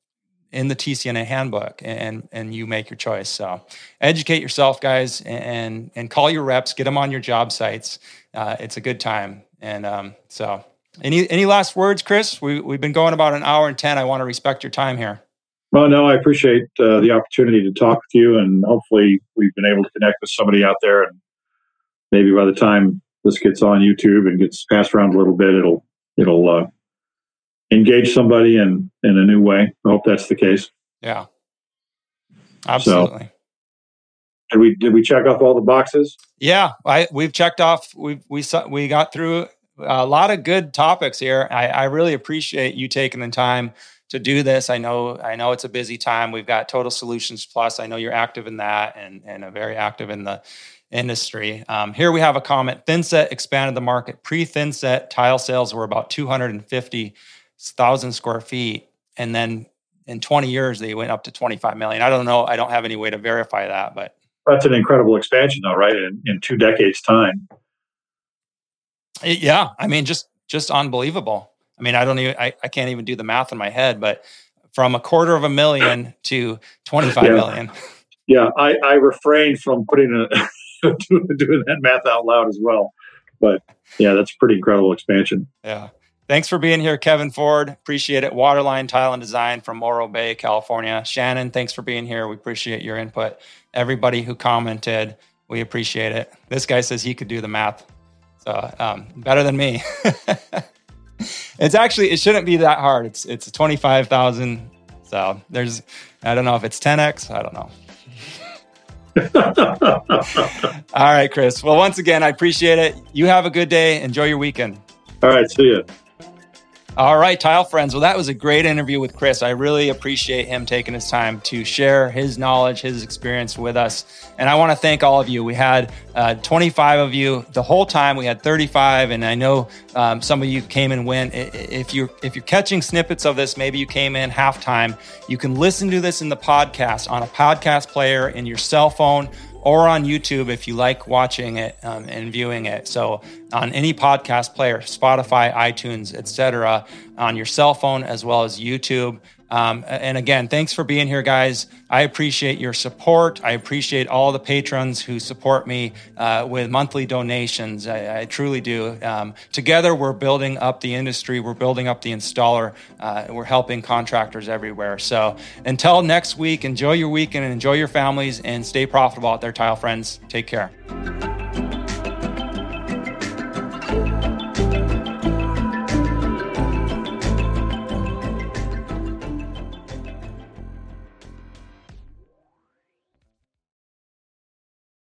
in the TCNA handbook, and and you make your choice. So educate yourself, guys, and and call your reps, get them on your job sites. Uh, it's a good time, and um, so. Any any last words, Chris? We we've been going about an hour and ten. I want to respect your time here. Well, no, I appreciate uh, the opportunity to talk with you, and hopefully we've been able to connect with somebody out there. And maybe by the time this gets on YouTube and gets passed around a little bit, it'll it'll uh, engage somebody in in a new way. I hope that's the case. Yeah, absolutely. So, did we did we check off all the boxes? Yeah, I we've checked off. We we we got through a lot of good topics here. I, I really appreciate you taking the time to do this. I know I know it's a busy time. We've got Total Solutions Plus. I know you're active in that and and very active in the industry. Um, here we have a comment. Thinset expanded the market. Pre thinset tile sales were about 250 thousand square feet, and then in 20 years they went up to 25 million. I don't know. I don't have any way to verify that, but that's an incredible expansion, though, right? In, in two decades' time. Yeah, I mean, just just unbelievable. I mean, I don't even I, I can't even do the math in my head, but from a quarter of a million to twenty five Yeah. million. Yeah, I, I refrain from putting a doing, doing that math out loud as well. But yeah, that's pretty incredible expansion. Yeah. Thanks for being here, Kevin Ford. Appreciate it. Waterline Tile and Design from Morro Bay, California. Shannon, thanks for being here. We appreciate your input. Everybody who commented, we appreciate it. This guy says he could do the math. So um, better than me. it's actually it shouldn't be that hard. It's it's twenty five thousand. So there's I don't know if it's ten x. I don't know. All right, Chris. Well, once again, I appreciate it. You have a good day. Enjoy your weekend. All right, see you. All right, tile friends. Well, that was a great interview with Chris. I really appreciate him taking his time to share his knowledge, his experience with us. And I want to thank all of you. We had uh, 25 of you the whole time. We had 35, and I know um, some of you came and went. If you're if you're catching snippets of this, maybe you came in halftime. You can listen to this in the podcast on a podcast player in your cell phone or on YouTube if you like watching it um, and viewing it. So on any podcast player, Spotify, iTunes, etc., on your cell phone as well as YouTube. Um, and again, thanks for being here, guys. I appreciate your support. I appreciate all the patrons who support me uh, with monthly donations. I, I truly do. Um, together, we're building up the industry. We're building up the installer. Uh, we're helping contractors everywhere. So until next week, enjoy your weekend and enjoy your families and stay profitable out there, tile friends. Take care.